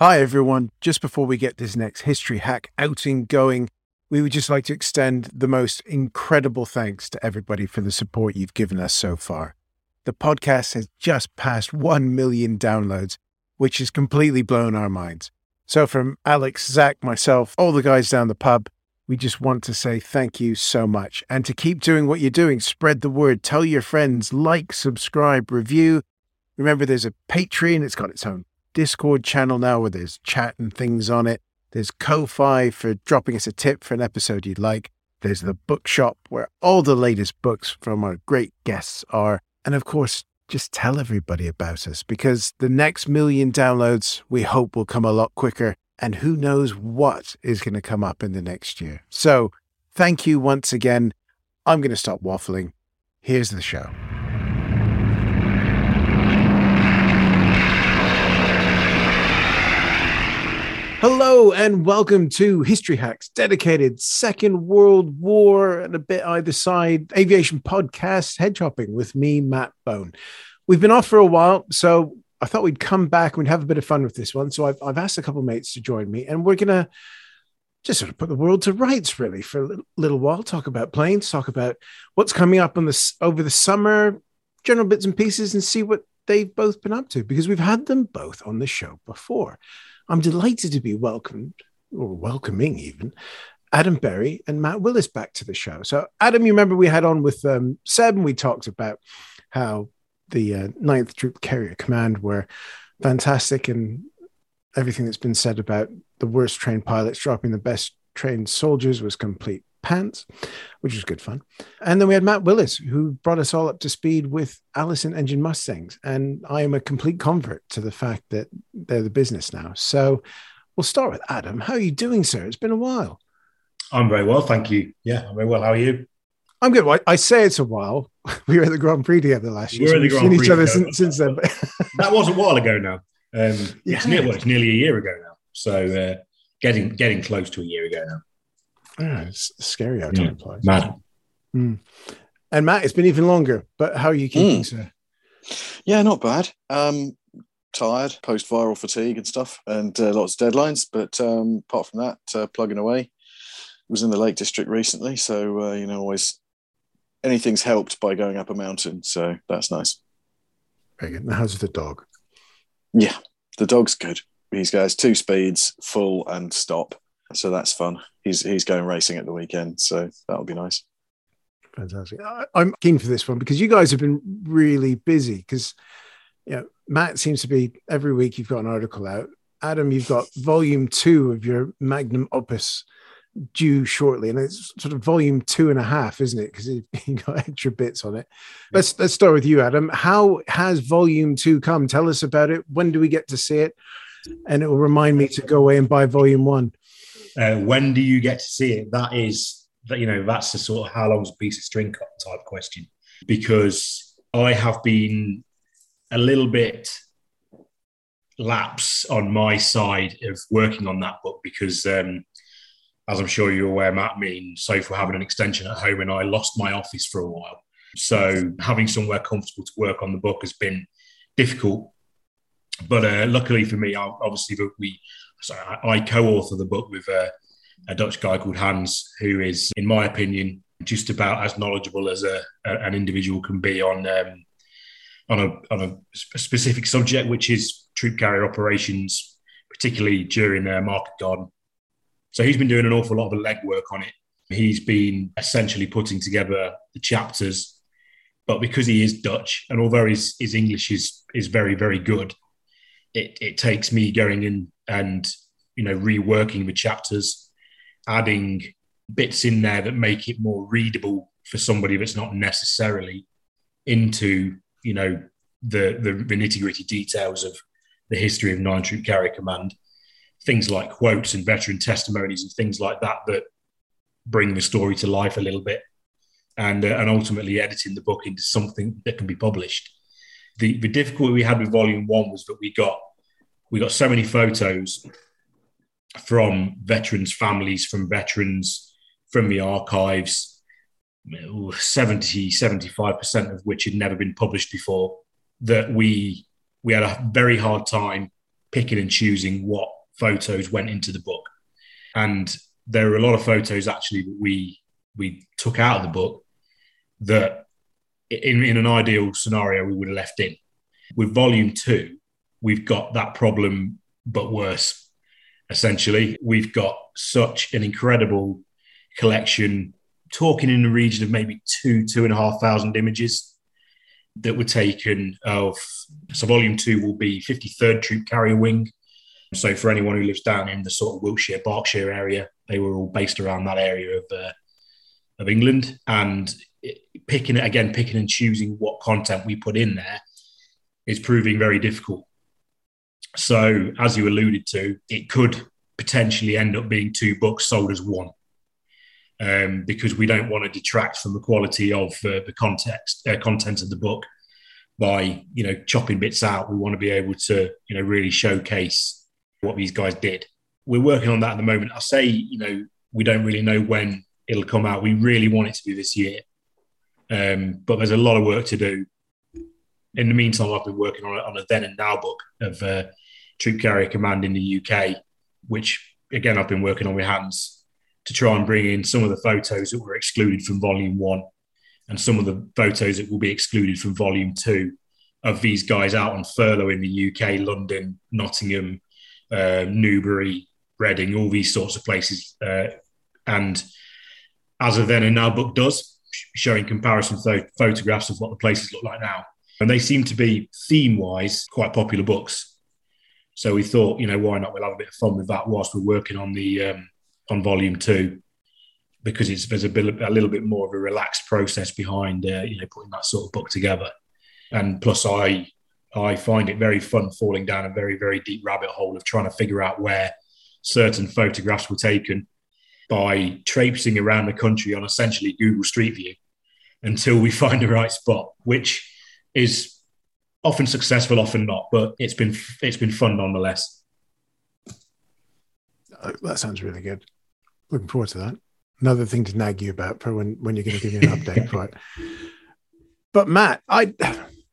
Hi, everyone. Just before we get this next history hack outing going, we would just like to extend the most incredible thanks to everybody for the support you've given us so far. The podcast has just passed 1 million downloads, which has completely blown our minds. So, from Alex, Zach, myself, all the guys down the pub, we just want to say thank you so much. And to keep doing what you're doing, spread the word, tell your friends, like, subscribe, review. Remember, there's a Patreon, it's got its own Discord channel now where there's chat and things on it. There's Ko-Fi for dropping us a tip for an episode you'd like. There's the bookshop where all the latest books from our great guests are. And of course, just tell everybody about us because the next million downloads we hope will come a lot quicker. And who knows what is going to come up in the next year. So thank you once again. I'm going to stop waffling. Here's the show. Hello and welcome to History Hacks, dedicated Second World War and a bit either side aviation podcast, head chopping with me, Matt Bone. We've been off for a while, so I thought we'd come back and have a bit of fun with this one. So I've, I've asked a couple of mates to join me, and we're gonna just sort of put the world to rights, really, for a little while. Talk about planes, talk about what's coming up on this over the summer, general bits and pieces, and see what they've both been up to because we've had them both on the show before. I'm delighted to be welcomed, or welcoming even, Adam Berry and Matt Willis back to the show. So, Adam, you remember we had on with um, Seb and we talked about how the uh, 9th Troop Carrier Command were fantastic and everything that's been said about the worst trained pilots dropping the best trained soldiers was complete pants, which was good fun. And then we had Matt Willis, who brought us all up to speed with Allison engine Mustangs. And I am a complete convert to the fact that they're the business now. So we'll start with Adam. How are you doing, sir? It's been a while. I'm very well, thank you. Yeah, I'm very well. How are you? I'm good. Well, I say it's a while. We were at the Grand Prix together last year. We were at the We've Grand seen each other since, since then. That was a while ago now. Um, Yeah. it's, nearly, well, it's nearly a year ago now. So uh, getting getting close to a year ago now. Ah, it's scary how Yeah. time flies. Mad. And Matt, it's been even longer. But how are you keeping, Mm. sir? Yeah, not bad. Um, tired, post viral fatigue and stuff, and uh, lots of deadlines. But um, apart from that, uh, plugging away. Was in the Lake District recently, so uh, you know, always anything's helped by going up a mountain. So that's nice. Very good. Now, how's the dog? Yeah, the dog's good. He's got two speeds, full and stop. So that's fun. He's he's going racing at the weekend, so that'll be nice. Fantastic. I, I'm keen for this one because you guys have been really busy. Because, you know, Matt seems to be every week you've got an article out. Adam, you've got volume two of your magnum opus due shortly, and it's sort of volume two and a half, isn't it? Because you've got extra bits on it. Let's let's start with you, Adam. How has volume two come? Tell us about it. When do we get to see it? And it will remind me to go away and buy volume one. Uh, when do you get to see it? That is that you know that's the sort of how long's a piece of string type question. Because I have been a little bit lapse on my side of working on that book because, um, as I'm sure you're aware, Matt, me and Sophie were having an extension at home and I lost my office for a while. So having somewhere comfortable to work on the book has been difficult. But uh, luckily for me, obviously, we so I, I co-author the book with uh, a Dutch guy called Hans, who is, in my opinion, just about as knowledgeable as a, a- an individual can be on um, on a on a specific subject, which is troop carrier operations, particularly during uh, Market Garden. So he's been doing an awful lot of legwork on it. He's been essentially putting together the chapters, but because he is Dutch, and although his, his English is is very very good, it, it takes me going in and you know reworking the chapters, adding bits in there that make it more readable for somebody that's not necessarily into you know the the, the nitty gritty details of the history of Nine Troop Carrier Command, things like quotes and veteran testimonies and things like that that bring the story to life a little bit, and uh, and ultimately editing the book into something that can be published. The the difficulty we had with Volume One was that we got we got so many photos from veterans' families, from veterans, from the archives, 70, 75% of which had never been published before, that we we had a very hard time picking and choosing what photos went into the book. And there were a lot of photos actually that we we took out of the book that in, in an ideal scenario we would have left in. With volume two, we've got that problem but worse. Essentially, we've got such an incredible collection talking in the region of maybe two, two and a half thousand images that were taken of. So, volume two will be 53rd Troop Carrier Wing. So, for anyone who lives down in the sort of Wiltshire, Berkshire area, they were all based around that area of, uh, of England. And picking it again, picking and choosing what content we put in there is proving very difficult. So, as you alluded to, it could potentially end up being two books sold as one um, because we don't want to detract from the quality of uh, the context uh, content of the book by you know chopping bits out. We want to be able to you know really showcase what these guys did. We're working on that at the moment. I say you know we don't really know when it'll come out. We really want it to be this year, um, but there's a lot of work to do. In the meantime, I've been working on a, on a then and now book of uh, Troop Carrier Command in the UK, which again I've been working on with Hans to try and bring in some of the photos that were excluded from volume one and some of the photos that will be excluded from volume two of these guys out on furlough in the UK, London, Nottingham, uh, Newbury, Reading, all these sorts of places. Uh, and as of then and now book does, showing comparison photographs of what the places look like now. And they seem to be theme wise quite popular books. So we thought, you know, why not? We'll have a bit of fun with that whilst we're working on the um, on volume two because it's there's a, bit, a little bit more of a relaxed process behind uh, you know putting that sort of book together and plus i i find it very fun falling down a very very deep rabbit hole of trying to figure out where certain photographs were taken by traipsing around the country on essentially google street view until we find the right spot which is often successful often not but it's been it's been fun nonetheless oh, that sounds really good Looking forward to that. Another thing to nag you about for when, when you're going to give me an update, right? But Matt, I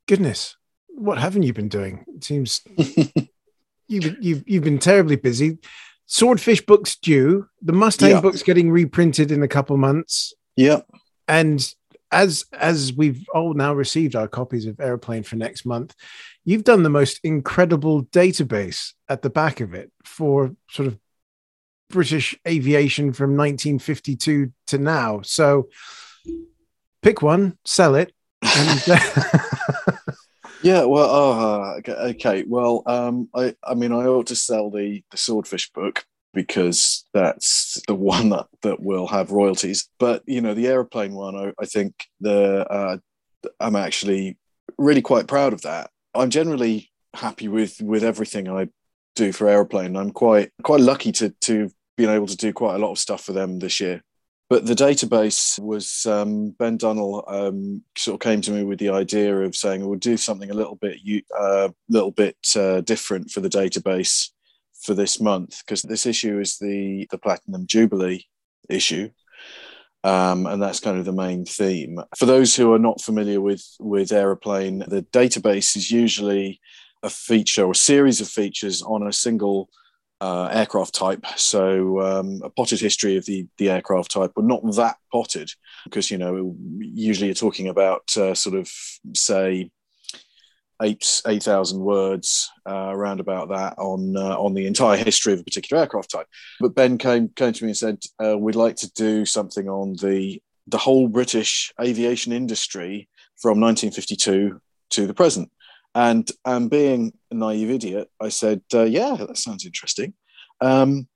goodness, what haven't you been doing? It seems you've you've you've been terribly busy. Swordfish books due. The Mustang yeah. book's getting reprinted in a couple months. Yeah. And as as we've all now received our copies of Aeroplane for next month, you've done the most incredible database at the back of it for sort of British aviation from 1952 to now. So pick one, sell it. And, yeah, well, uh, okay. Well, um, I, I mean, I ought to sell the the Swordfish book because that's the one that, that will have royalties. But you know, the aeroplane one, I, I think the uh, I'm actually really quite proud of that. I'm generally happy with with everything I do for aeroplane. I'm quite quite lucky to to been able to do quite a lot of stuff for them this year. But the database was um, Ben Dunnell um, sort of came to me with the idea of saying we'll do something a little bit a uh, little bit uh, different for the database for this month because this issue is the the Platinum Jubilee issue, um, and that's kind of the main theme. For those who are not familiar with with Aeroplane, the database is usually a feature or a series of features on a single uh, aircraft type. So um, a potted history of the the aircraft type, but not that potted, because you know usually you're talking about uh, sort of say eight eight thousand words uh, around about that on uh, on the entire history of a particular aircraft type. But Ben came came to me and said, uh, "We'd like to do something on the the whole British aviation industry from 1952 to the present." And and being a naive idiot, I said, uh, "Yeah, that sounds interesting." Um,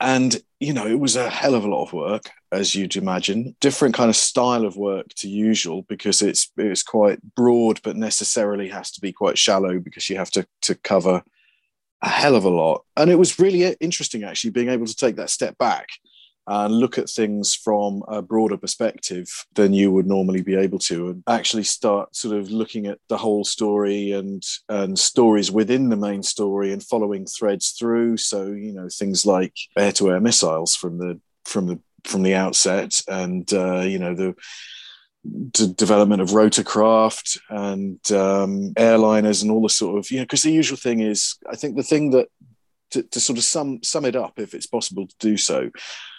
and you know it was a hell of a lot of work as you'd imagine. Different kind of style of work to usual because it's it's quite broad but necessarily has to be quite shallow because you have to to cover a hell of a lot. And it was really interesting actually being able to take that step back and look at things from a broader perspective than you would normally be able to and actually start sort of looking at the whole story and and stories within the main story and following threads through. So you know things like air-to-air missiles from the from the from the outset and uh, you know the d- development of rotorcraft and um, airliners and all the sort of you know because the usual thing is i think the thing that to, to sort of sum sum it up if it's possible to do so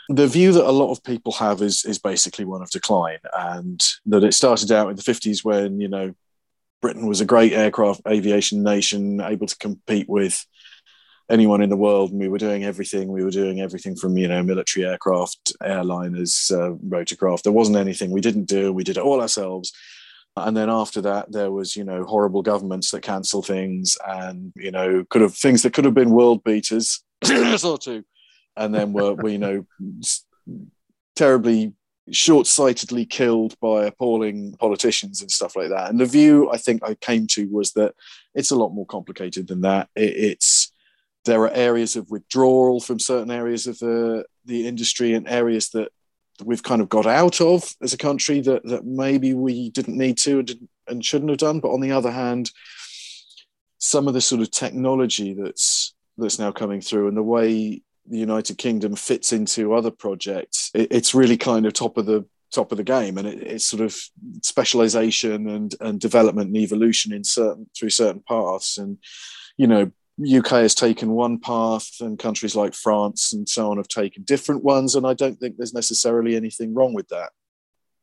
the view that a lot of people have is is basically one of decline, and that it started out in the fifties when you know Britain was a great aircraft aviation nation, able to compete with anyone in the world, and we were doing everything. We were doing everything from you know military aircraft, airliners, uh, rotorcraft. There wasn't anything we didn't do. We did it all ourselves. And then after that, there was you know horrible governments that cancel things, and you know could have things that could have been world beaters, sort of and then were, were you know terribly short-sightedly killed by appalling politicians and stuff like that. And the view I think I came to was that it's a lot more complicated than that. It, it's there are areas of withdrawal from certain areas of the the industry and areas that we've kind of got out of as a country that that maybe we didn't need to and, and shouldn't have done. But on the other hand, some of the sort of technology that's that's now coming through and the way the United Kingdom fits into other projects, it, it's really kind of top of the top of the game, and it, it's sort of specialization and and development and evolution in certain through certain paths. And you know, UK has taken one path, and countries like France and so on have taken different ones. And I don't think there's necessarily anything wrong with that.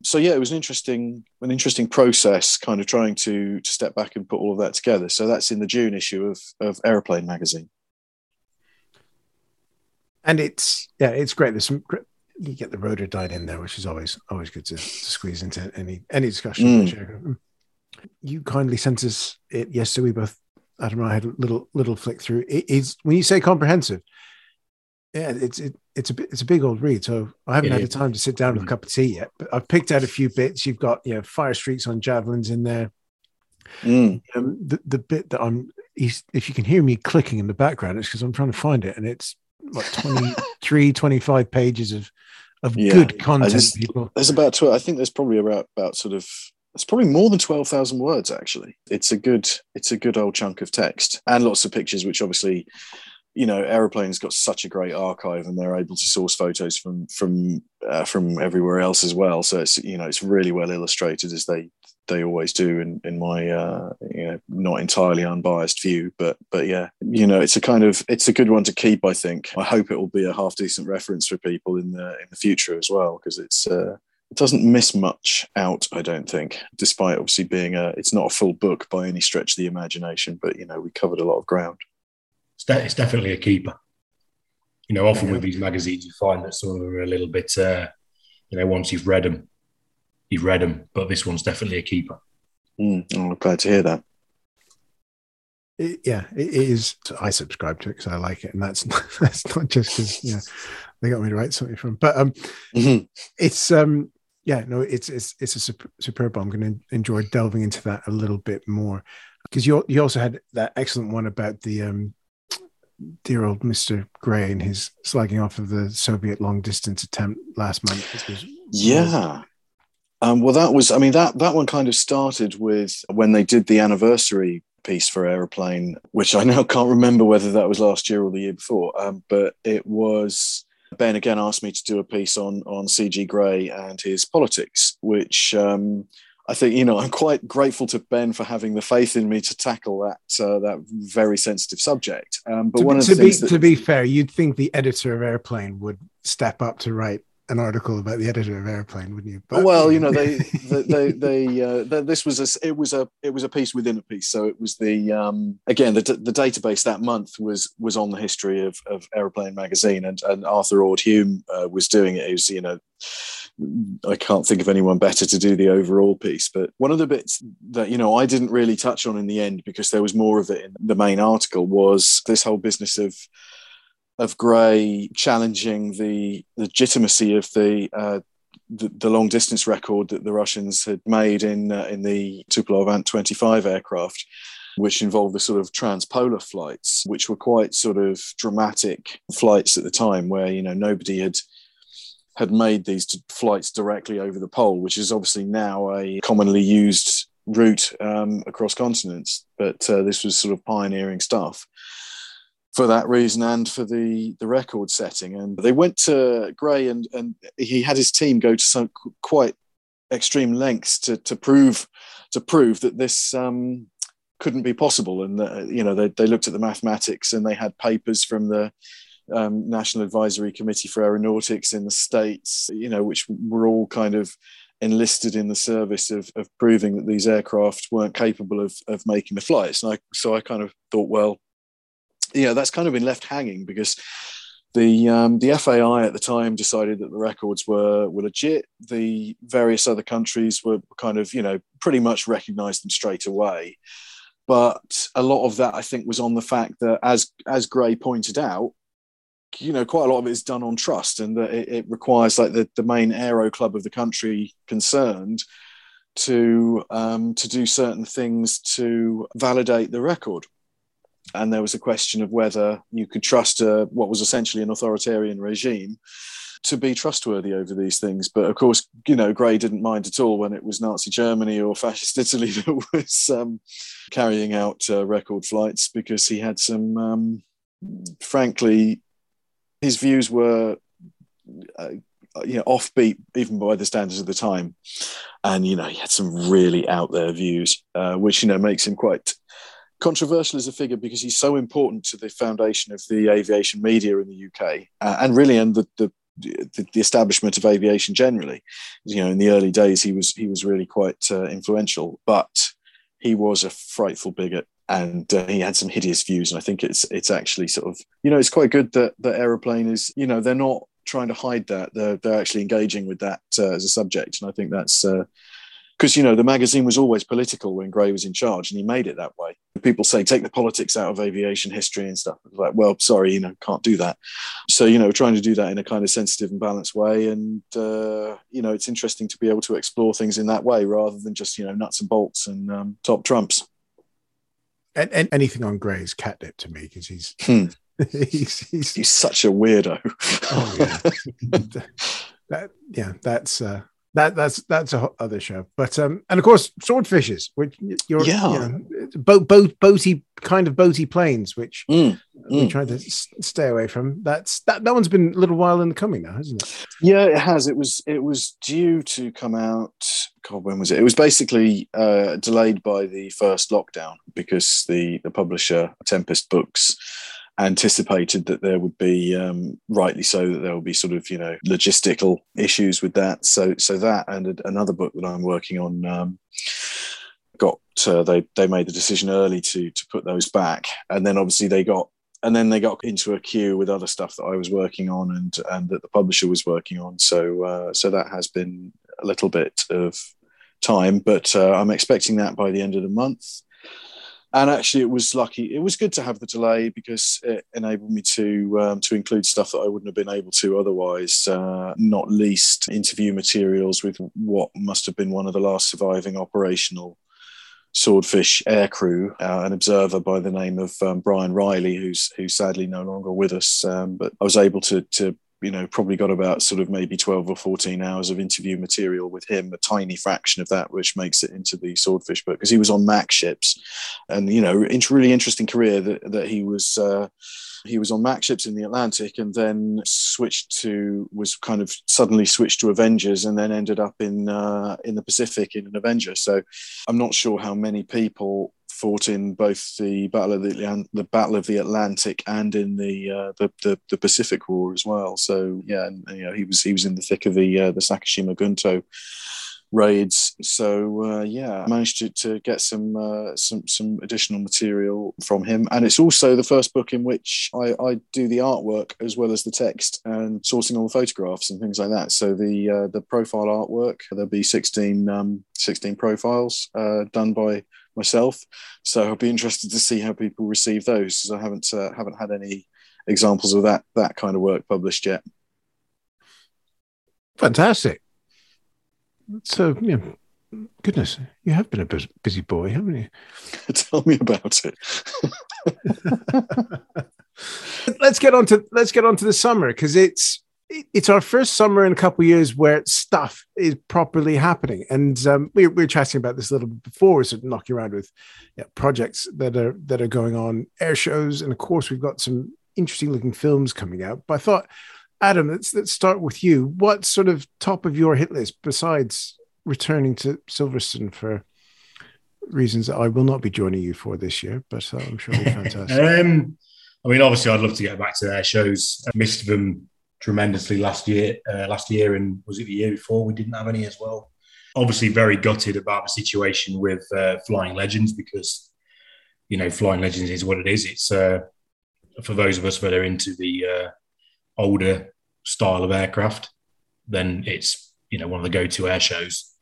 So yeah, it was an interesting an interesting process, kind of trying to to step back and put all of that together. So that's in the June issue of of Aeroplane magazine and it's yeah, it's great. There's some you get the Rotodyne in there, which is always always good to, to squeeze into any any discussion. Mm. You kindly sent us it yesterday. We both Adam and I had a little little flick through. It is when you say comprehensive, yeah, it's it, it's a bit, it's a big old read. So I haven't yeah, had the time to sit down with a mm. cup of tea yet, but I've picked out a few bits. You've got you know Firestreaks on javelins in there. Mm. Um, the the bit that I'm if you can hear me clicking in the background, it's because I'm trying to find it, and it's what 23 25 pages of of yeah. good content just, people. there's about 12 i think there's probably about about sort of it's probably more than 12,000 words actually. It's a good it's a good old chunk of text and lots of pictures which obviously you know aeroplanes got such a great archive and they're able to source photos from from uh, from everywhere else as well. So it's you know it's really well illustrated as they they always do in, in my uh, you know not entirely unbiased view but but yeah you know it's a kind of it's a good one to keep i think. I hope it will be a half decent reference for people in the in the future as well because it's uh, it doesn't miss much out i don't think despite obviously being a it's not a full book by any stretch of the imagination but you know we covered a lot of ground. It's, de- it's definitely a keeper. You know often yeah. with these magazines you find that some of them are a little bit uh, you know once you've read them you've read them, but this one's definitely a keeper. Mm, I'm glad to hear that. It, yeah, it is. I subscribe to it because I like it, and that's not, that's not just because you know they got me to write something from. But um, mm-hmm. it's um, yeah, no, it's it's it's a super, superb. I'm going to enjoy delving into that a little bit more because you you also had that excellent one about the um, dear old Mister Grey and his slagging off of the Soviet long distance attempt last month. Was, yeah, um, well, that was, I mean, that that one kind of started with when they did the anniversary piece for Aeroplane, which I now can't remember whether that was last year or the year before. Um, but it was Ben again asked me to do a piece on on CG Grey and his politics, which um, I think you know I'm quite grateful to Ben for having the faith in me to tackle that uh, that very sensitive subject. Um, but to one be, of the to things be, that, to be fair, you'd think the editor of Aeroplane would step up to write an article about the editor of Airplane, wouldn't you? But, well, you know, they, they, they, they, uh, they, this was a, it was a, it was a piece within a piece. So it was the, um, again, the, the database that month was was on the history of, of Aeroplane magazine, and, and Arthur Ord Hume uh, was doing it. It was, you know, I can't think of anyone better to do the overall piece. But one of the bits that you know I didn't really touch on in the end because there was more of it in the main article was this whole business of of Grey challenging the legitimacy of the, uh, the, the long distance record that the Russians had made in uh, in the Tupolev ANT 25 aircraft, which involved the sort of transpolar flights, which were quite sort of dramatic flights at the time, where you know nobody had had made these flights directly over the pole, which is obviously now a commonly used route um, across continents. But uh, this was sort of pioneering stuff for that reason and for the the record setting. And they went to Grey and and he had his team go to some quite extreme lengths to to prove to prove that this um, couldn't be possible. And that, you know they they looked at the mathematics and they had papers from the um, National Advisory Committee for Aeronautics in the States, you know, which were all kind of enlisted in the service of, of proving that these aircraft weren't capable of, of making the flights. And I, so I kind of thought, well, yeah, that's kind of been left hanging because the um, the FAI at the time decided that the records were were legit. The various other countries were kind of you know pretty much recognised them straight away. But a lot of that, I think, was on the fact that, as as Grey pointed out, you know, quite a lot of it is done on trust, and that it, it requires like the, the main aero club of the country concerned to um, to do certain things to validate the record and there was a question of whether you could trust a, what was essentially an authoritarian regime to be trustworthy over these things. But of course, you know, Grey didn't mind at all when it was Nazi Germany or fascist Italy that was um, carrying out uh, record flights because he had some, um, frankly, his views were. Uh, you know, offbeat even by the standards of the time, and you know he had some really out there views, uh, which you know makes him quite controversial as a figure because he's so important to the foundation of the aviation media in the UK uh, and really and the, the the, establishment of aviation generally. You know, in the early days, he was he was really quite uh, influential, but he was a frightful bigot, and uh, he had some hideous views. And I think it's it's actually sort of you know it's quite good that that aeroplane is you know they're not trying to hide that they're they're actually engaging with that uh, as a subject, and I think that's uh, because you know the magazine was always political when Grey was in charge, and he made it that way. People say take the politics out of aviation history and stuff. Like, well, sorry, you know, can't do that. So you know, trying to do that in a kind of sensitive and balanced way, and uh, you know, it's interesting to be able to explore things in that way rather than just you know nuts and bolts and um, top trumps. And, and, anything on Grey is catnip to me because he's, hmm. he's, he's he's such a weirdo. oh yeah, that yeah, that's. uh that that's that's a other show. But um, and of course swordfishes, which you're yeah, you know, boat boat boaty kind of boaty planes, which mm, we mm. try to s- stay away from. That's that that one's been a little while in the coming now, hasn't it? Yeah, it has. It was it was due to come out. God, when was it? It was basically uh, delayed by the first lockdown because the the publisher Tempest Books anticipated that there would be um, rightly so that there will be sort of you know logistical issues with that. So so that and another book that i'm working on um, got uh, they they made the decision early to to put those back. And then obviously they got and then they got into a queue with other stuff that I was working on and and that the publisher was working on. So uh, so that has been a little bit of time, but uh, I'm expecting that by the end of the month and actually it was lucky. It was good to have the delay because it enabled me to um, to include stuff that i wouldn't have been able to otherwise uh, not least interview materials with what must have been one of the last surviving operational swordfish aircrew uh, an observer by the name of um, brian riley who's who's sadly no longer with us um, but i was able to to you know, probably got about sort of maybe 12 or 14 hours of interview material with him, a tiny fraction of that, which makes it into the Swordfish book because he was on MAC ships and, you know, it's really interesting career that, that he was. Uh, he was on MAC ships in the Atlantic and then switched to was kind of suddenly switched to Avengers and then ended up in uh, in the Pacific in an Avenger. So I'm not sure how many people fought in both the battle of the the battle of the Atlantic and in the uh, the, the, the Pacific War as well. So yeah, and, you know he was he was in the thick of the uh, the Sakishima Gunto raids. So uh, yeah, I managed to, to get some uh, some some additional material from him, and it's also the first book in which I, I do the artwork as well as the text and sorting all the photographs and things like that. So the uh, the profile artwork there'll be 16, um, 16 profiles uh, done by myself. So I'll be interested to see how people receive those. Because I haven't uh, haven't had any examples of that that kind of work published yet. Fantastic. So, yeah, goodness, you have been a busy boy, haven't you? Tell me about it. let's get on to let's get on to the summer because it's it's our first summer in a couple of years where stuff is properly happening. And um, we, we, were chatting about this a little bit before, sort of knocking around with yeah, projects that are that are going on, air shows, and of course we've got some interesting looking films coming out. But I thought Adam, let's let's start with you. What sort of top of your hit list besides returning to Silverstone for reasons that I will not be joining you for this year, but uh, I'm sure it'll be fantastic. um, I mean, obviously, I'd love to get back to their shows. I missed them tremendously last year. Uh, last year, and was it the year before? We didn't have any as well. Obviously, very gutted about the situation with uh, Flying Legends because you know Flying Legends is what it is. It's uh, for those of us that are into the uh, older style of aircraft, then it's you know one of the go-to air shows.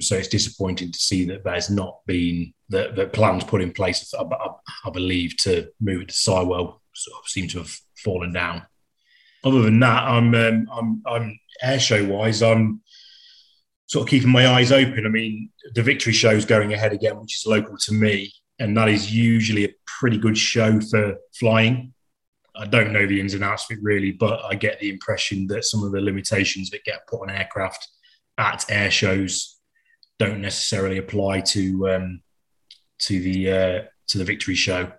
So it's disappointing to see that there's not been the plans put in place. I, I, I believe to move it to Sywell sort of seem to have fallen down. Other than that, I'm um, I'm I'm air show wise, I'm sort of keeping my eyes open. I mean, the Victory show is going ahead again, which is local to me, and that is usually a pretty good show for flying. I don't know the ins and outs of it really, but I get the impression that some of the limitations that get put on aircraft at air shows don't necessarily apply to um, to the uh, to the victory show.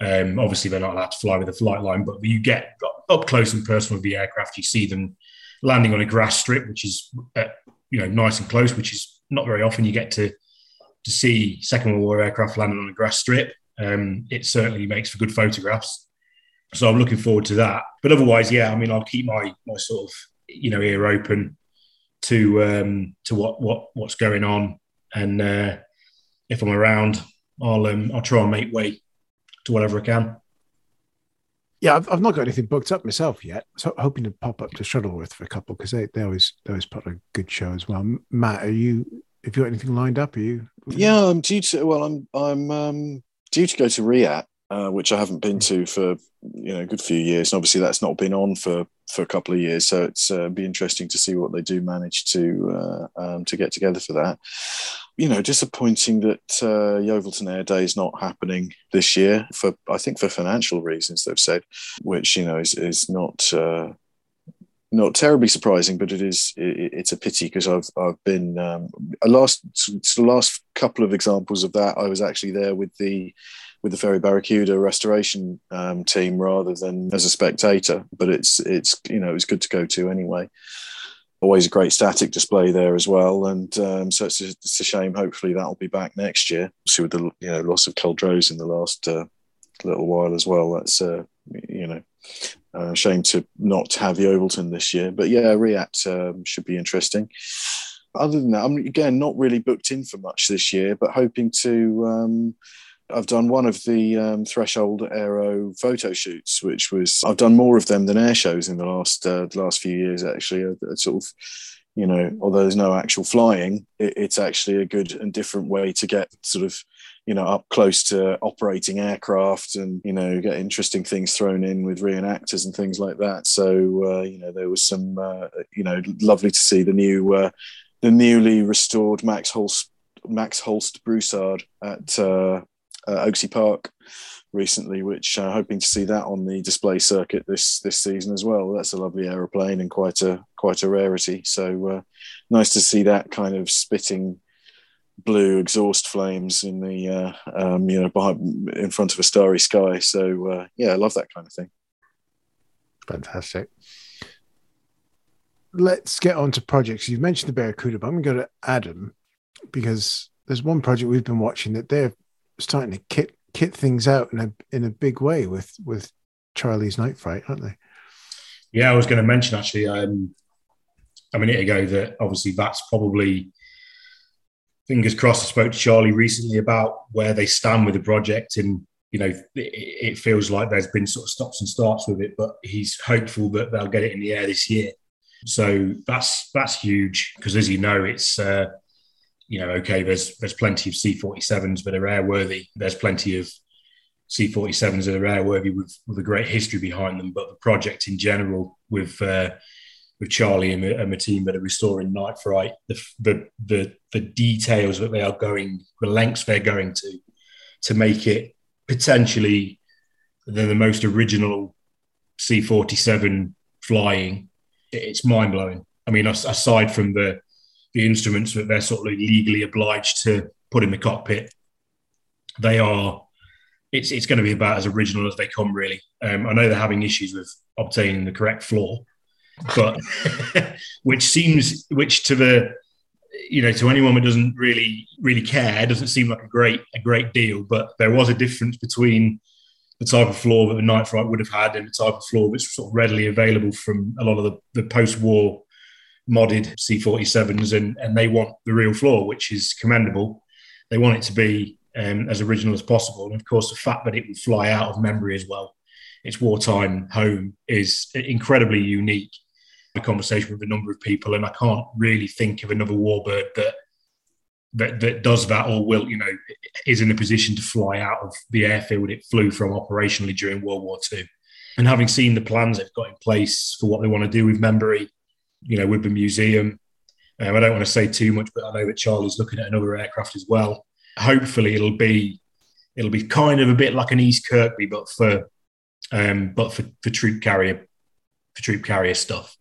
Um, obviously, they're not allowed to fly with a flight line, but you get up close and personal with the aircraft. You see them landing on a grass strip, which is uh, you know nice and close, which is not very often you get to to see Second World War aircraft landing on a grass strip. Um, it certainly makes for good photographs. So I'm looking forward to that. But otherwise, yeah, I mean, I'll keep my my sort of you know ear open to um, to what what what's going on, and uh, if I'm around, I'll um, I'll try and make way to whatever I can. Yeah, I've, I've not got anything booked up myself yet. So hoping to pop up to Shuttleworth for a couple because they, they always they always put a good show as well. Matt, are you? Have you got anything lined up? Are you? Yeah, I'm due to. Well, I'm I'm um, due to go to RIAT uh, which I haven't been to for you know a good few years. And obviously, that's not been on for for a couple of years, so it's uh, be interesting to see what they do manage to uh, um, to get together for that. You know, disappointing that uh, Yeovilton Air Day is not happening this year for I think for financial reasons they've said, which you know is is not uh, not terribly surprising, but it is it, it's a pity because I've I've been um, last last couple of examples of that I was actually there with the with the Fairey Barracuda restoration um, team rather than as a spectator. But it's it's you know it was good to go to anyway. Always a great static display there as well, and um, so it's a, it's a, shame. Hopefully that'll be back next year. See with the you know loss of Culdrose in the last uh, little while as well. That's uh, you know uh, shame to not have the Yeovilton this year. But yeah, RIAT um, should be interesting. Other than that, I'm again not really booked in for much this year, but hoping to um, I've done one of the um, Threshold Aero photo shoots, which was I've done more of them than air shows in the last uh, the last few years. Actually, a, a sort of you know, although there's no actual flying, it, it's actually a good and different way to get sort of you know up close to operating aircraft and you know get interesting things thrown in with reenactors and things like that. So uh, you know there was some uh, you know lovely to see the new uh, the newly restored Max Holste Max Holste Broussard at uh, uh, Oaksey Park recently, which uh, hoping to see that on the display circuit this this season as well. That's a lovely aeroplane and quite a quite a rarity. So uh, nice to see that kind of spitting blue exhaust flames in the uh, um, you know behind in front of a starry sky. So uh, yeah, I love that kind of thing. Fantastic. Let's get on to projects. You've mentioned the Barracuda, but I'm going to go to Adam because there's one project we've been watching that they're starting to kit kit things out in a in a big way with with Charlie's Night Fright, aren't they? Yeah, I was going to mention actually um, a minute ago that obviously that's probably fingers crossed. I spoke to Charlie recently about where they stand with the project, and you know, it, it feels like there's been sort of stops and starts with it, but he's hopeful that they'll get it in the air this year. So that's that's huge because, as you know, it's uh, you know okay. There's there's plenty of C47s that are airworthy. There's plenty of C47s that are airworthy with with a great history behind them. But the project in general, with uh, with Charlie and and the, team that are restoring Night Fright, the, the the the details that they are going, the lengths they're going to, to make it potentially the, the most original C47 flying it's mind blowing. I mean, aside from the the instruments that they're sort of legally obliged to put in the cockpit, they are. It's it's going to be about as original as they come, really. Um, I know they're having issues with obtaining the correct floor, but which seems which to the you know to anyone who doesn't really really care doesn't seem like a great a great deal. But there was a difference between the type of floor that the Night Fright would have had and the type of floor that's sort of readily available from a lot of the, the post-war modded C47s, and, and they want the real floor, which is commendable. They want it to be um, as original as possible. And of course, the fact that it would fly out of Membury as well, its wartime home, is incredibly unique. A conversation with a number of people, and I can't really think of another warbird that that, that does that or will, you know, is in a position to fly out of the airfield it flew from operationally during World War II. And having seen the plans they've got in place for what they want to do with Membury, you know, with the museum, um, I don't want to say too much, but I know that Charlie's looking at another aircraft as well. Hopefully, it'll be it'll be kind of a bit like an East Kirkby, but for um, but for, for troop carrier for troop carrier stuff,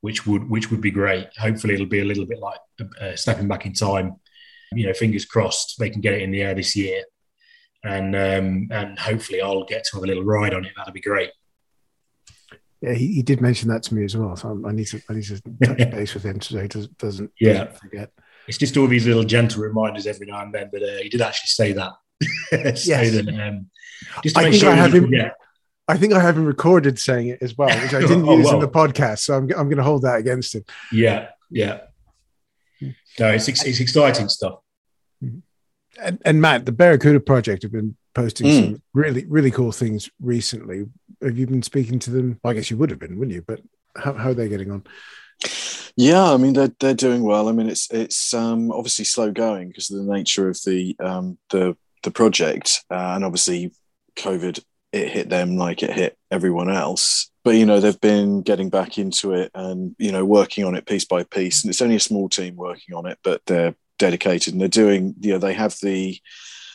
which would which would be great. Hopefully, it'll be a little bit like uh, stepping back in time you know, fingers crossed they can get it in the air this year, and um, and hopefully I'll get to have a little ride on it. That'd be great. Yeah, he, he did mention that to me as well. So I need to I need to touch base with him so he doesn't doesn't, yeah. doesn't forget. It's just all these little gentle reminders every now and then, but uh, he did actually say that. say yes. that um, just to I make sure I have him. I think I have him recorded saying it as well, which I didn't oh, use well. in the podcast. So I'm, I'm going to hold that against him. Yeah, yeah. No, it's, it's exciting stuff. And, and, Matt, the Barracuda project have been posting mm. some really, really cool things recently. Have you been speaking to them? Well, I guess you would have been, wouldn't you? But how, how are they getting on? Yeah, I mean they're they're doing well. I mean it's it's um, obviously slow going because of the nature of the um, the the project, uh, and obviously COVID it hit them like it hit everyone else. But you know they've been getting back into it and you know working on it piece by piece, and it's only a small team working on it, but they're dedicated and they're doing you know they have the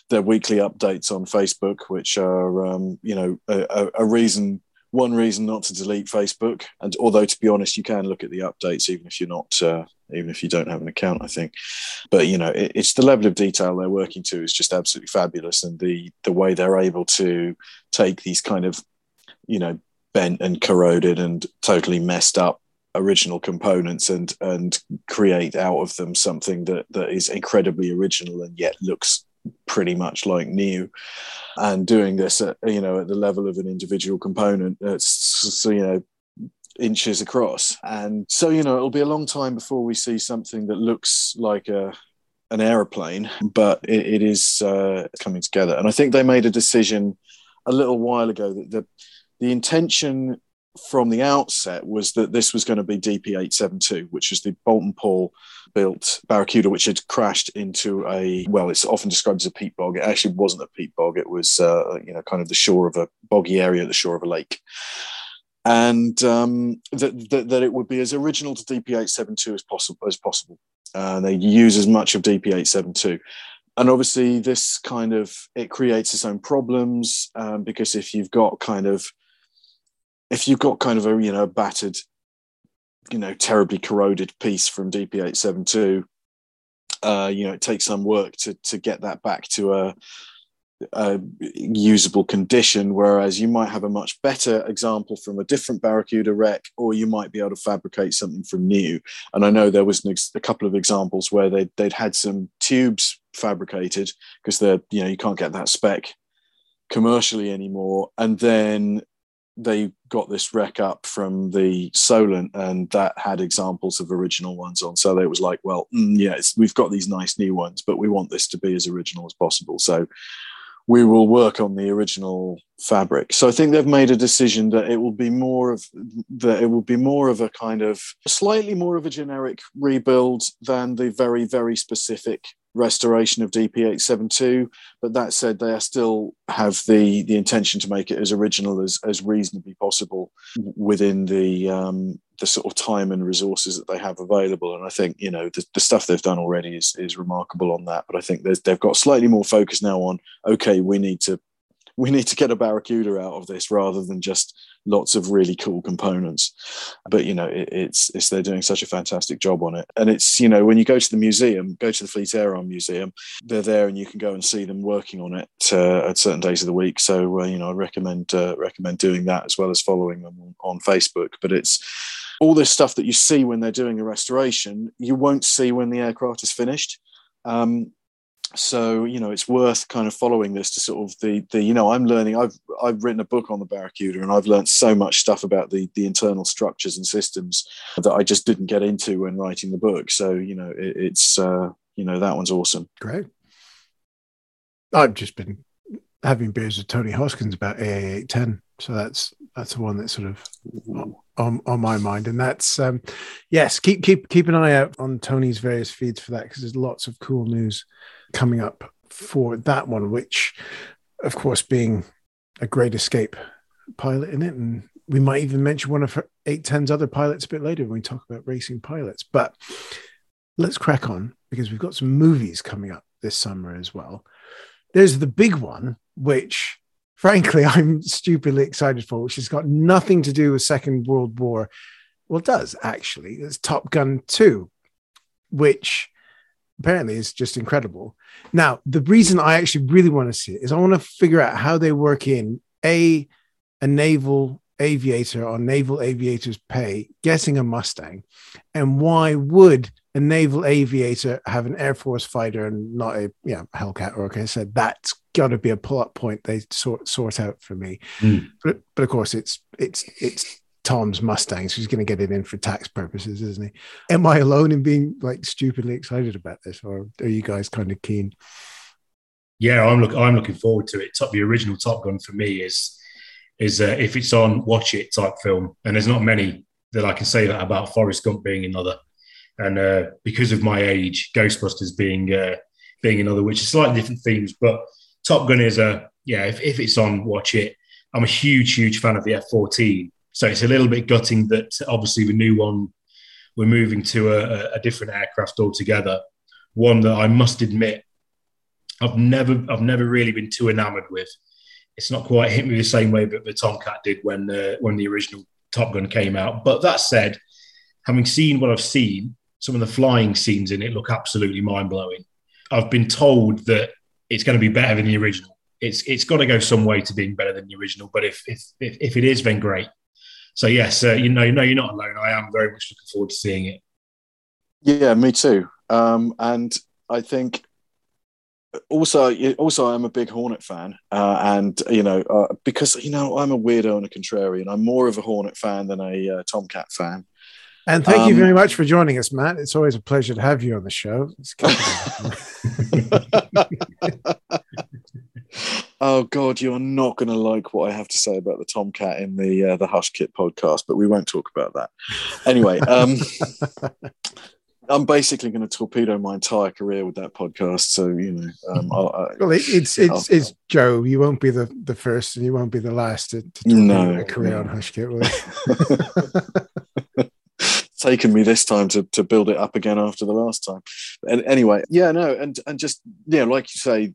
their weekly updates on facebook which are um, you know a, a, reason one reason not to delete facebook. And although to be honest you can look at the updates even if you're not uh, even if you don't have an account i think. But you know it, it's the level of detail they're working to is just absolutely fabulous. And the the way they're able to take these kind of you know bent and corroded and totally messed up original components and and create out of them something that that is incredibly original and yet looks pretty much like new and doing this at you know at the level of an individual component that's you know inches across. And so you know it'll be a long time before we see something that looks like a an aeroplane but it, it is uh, coming together. And i think they made a decision a little while ago that the, the intention from the outset was that this was going to be DP872, which was the Boulton Paul built Barracuda, which had crashed into a, well, it's often described as a peat bog. It actually wasn't a peat bog. It was, uh, you know, kind of the shore of a boggy area at the shore of a lake. And um, that, that, that, it would be as original to DP872 as possible. As possible. Uh, they use as much of DP872 and obviously this kind of it creates its own problems um, because if you've got kind of if you've got kind of a you know battered, you know, terribly corroded piece from DP872, uh, you know, it takes some work to to get that back to a, a, usable condition. Whereas you might have a much better example from a different Barracuda wreck, or you might be able to fabricate something from new. And I know there was ex- a couple of examples where they they'd had some tubes fabricated because they're you know you can't get that spec commercially anymore. And then they got this wreck up from the Solent, and that had examples of original ones on. So they was like, well, mm, yeah, we've got these nice new ones, but we want this to be as original as possible. So we will work on the original fabric. So I think they've made a decision that it will be more of that it will be more of a kind of slightly more of a generic rebuild than the very very specific restoration of DP872. But that said, they still have the the intention to make it as original as as reasonably possible within the um, the sort of time and resources that they have available. And I think you know the, the stuff they've done already is is remarkable on that. But I think they've got slightly more focus now on okay, we need to we need to get a barracuda out of this rather than just lots of really cool components. But you know it, it's it's they're doing such a fantastic job on it. And it's you know when you go to the museum go to the fleet air arm museum they're there and you can go and see them working on it uh, at certain days of the week. So uh, you know i recommend uh, recommend doing that as well as following them on, on facebook. But it's all this stuff that you see when they're doing a restoration you won't see when the aircraft is finished. Um, so you know it's worth kind of following this to sort of the the you know i'm learning i've i've written a book on the barracuda and i've learned so much stuff about the the internal structures and systems that i just didn't get into when writing the book. So you know it, it's uh you know that one's awesome. Great. I've just been having beers with tony hoskins about aa 810 so that's that's the one that's sort of on, on my mind. And that's um yes keep keep keep an eye out on tony's various feeds for that because there's lots of cool news coming up for that one, which, of course, being a great escape pilot in it. And we might even mention one of 810's other pilots a bit later when we talk about racing pilots. But let's crack on because we've got some movies coming up this summer as well. There's the big one, which frankly I'm stupidly excited for, which has got nothing to do with Second World War. Well, does actually. It's Top Gun 2, which apparently is just incredible. Now, the reason I actually really want to see it is I want to figure out how they work in a a naval aviator or naval aviator's pay getting a Mustang, and why would a naval aviator have an Air Force fighter and not a yeah Hellcat or okay, so that's got to be a pull up point they sort sort out for me. Mm. But but of course it's it's it's Tom's Mustangs. He's going to get it in for tax purposes, isn't he? Am I alone in being like stupidly excited about this, or are you guys kind of keen? Yeah, I'm look. I'm looking forward to it. Top the original Top Gun for me is is uh, if it's on, watch it type film. And there's not many that I can say that about. Forrest Gump being another, and uh, because of my age, Ghostbusters being uh, being another, which is slightly different themes. But Top Gun is a yeah. If, if it's on, watch it. I'm a huge, huge fan of the F-14, so it's a little bit gutting that obviously the new one, we're moving to a, a different aircraft altogether. One that I must admit, I've never, I've never really been too enamoured with. It's not quite hit me the same way that the Tomcat did when when the original Top Gun came out. But that said, having seen what I've seen, some of the flying scenes in it look absolutely mind blowing. I've been told that it's going to be better than the original. It's it's got to go some way to being better than the original. But if if if, if it is, then great so yes, uh, you know, no, you're not alone. I am very much looking forward to seeing it. Yeah, me too. Um, and I think also, also, I'm a big Hornet fan, uh, and you know, uh, because you know, I'm a weirdo and a contrarian. I'm more of a Hornet fan than a uh, Tomcat fan. And thank um, you very much for joining us, Matt. It's always a pleasure to have you on the show. Oh God, you're not going to like what I have to say about the Tomcat in the uh, the Hush Kit podcast, but we won't talk about that. Anyway, um, I'm basically going to torpedo my entire career with that podcast. So you know, um, I, well, it's it's I'll, it's Joe. You won't be the the first, and you won't be the last to, to no, a career no. on Hush Kit. taken me this time to, to build it up again after the last time. And anyway, yeah, no, and and just yeah, like you say,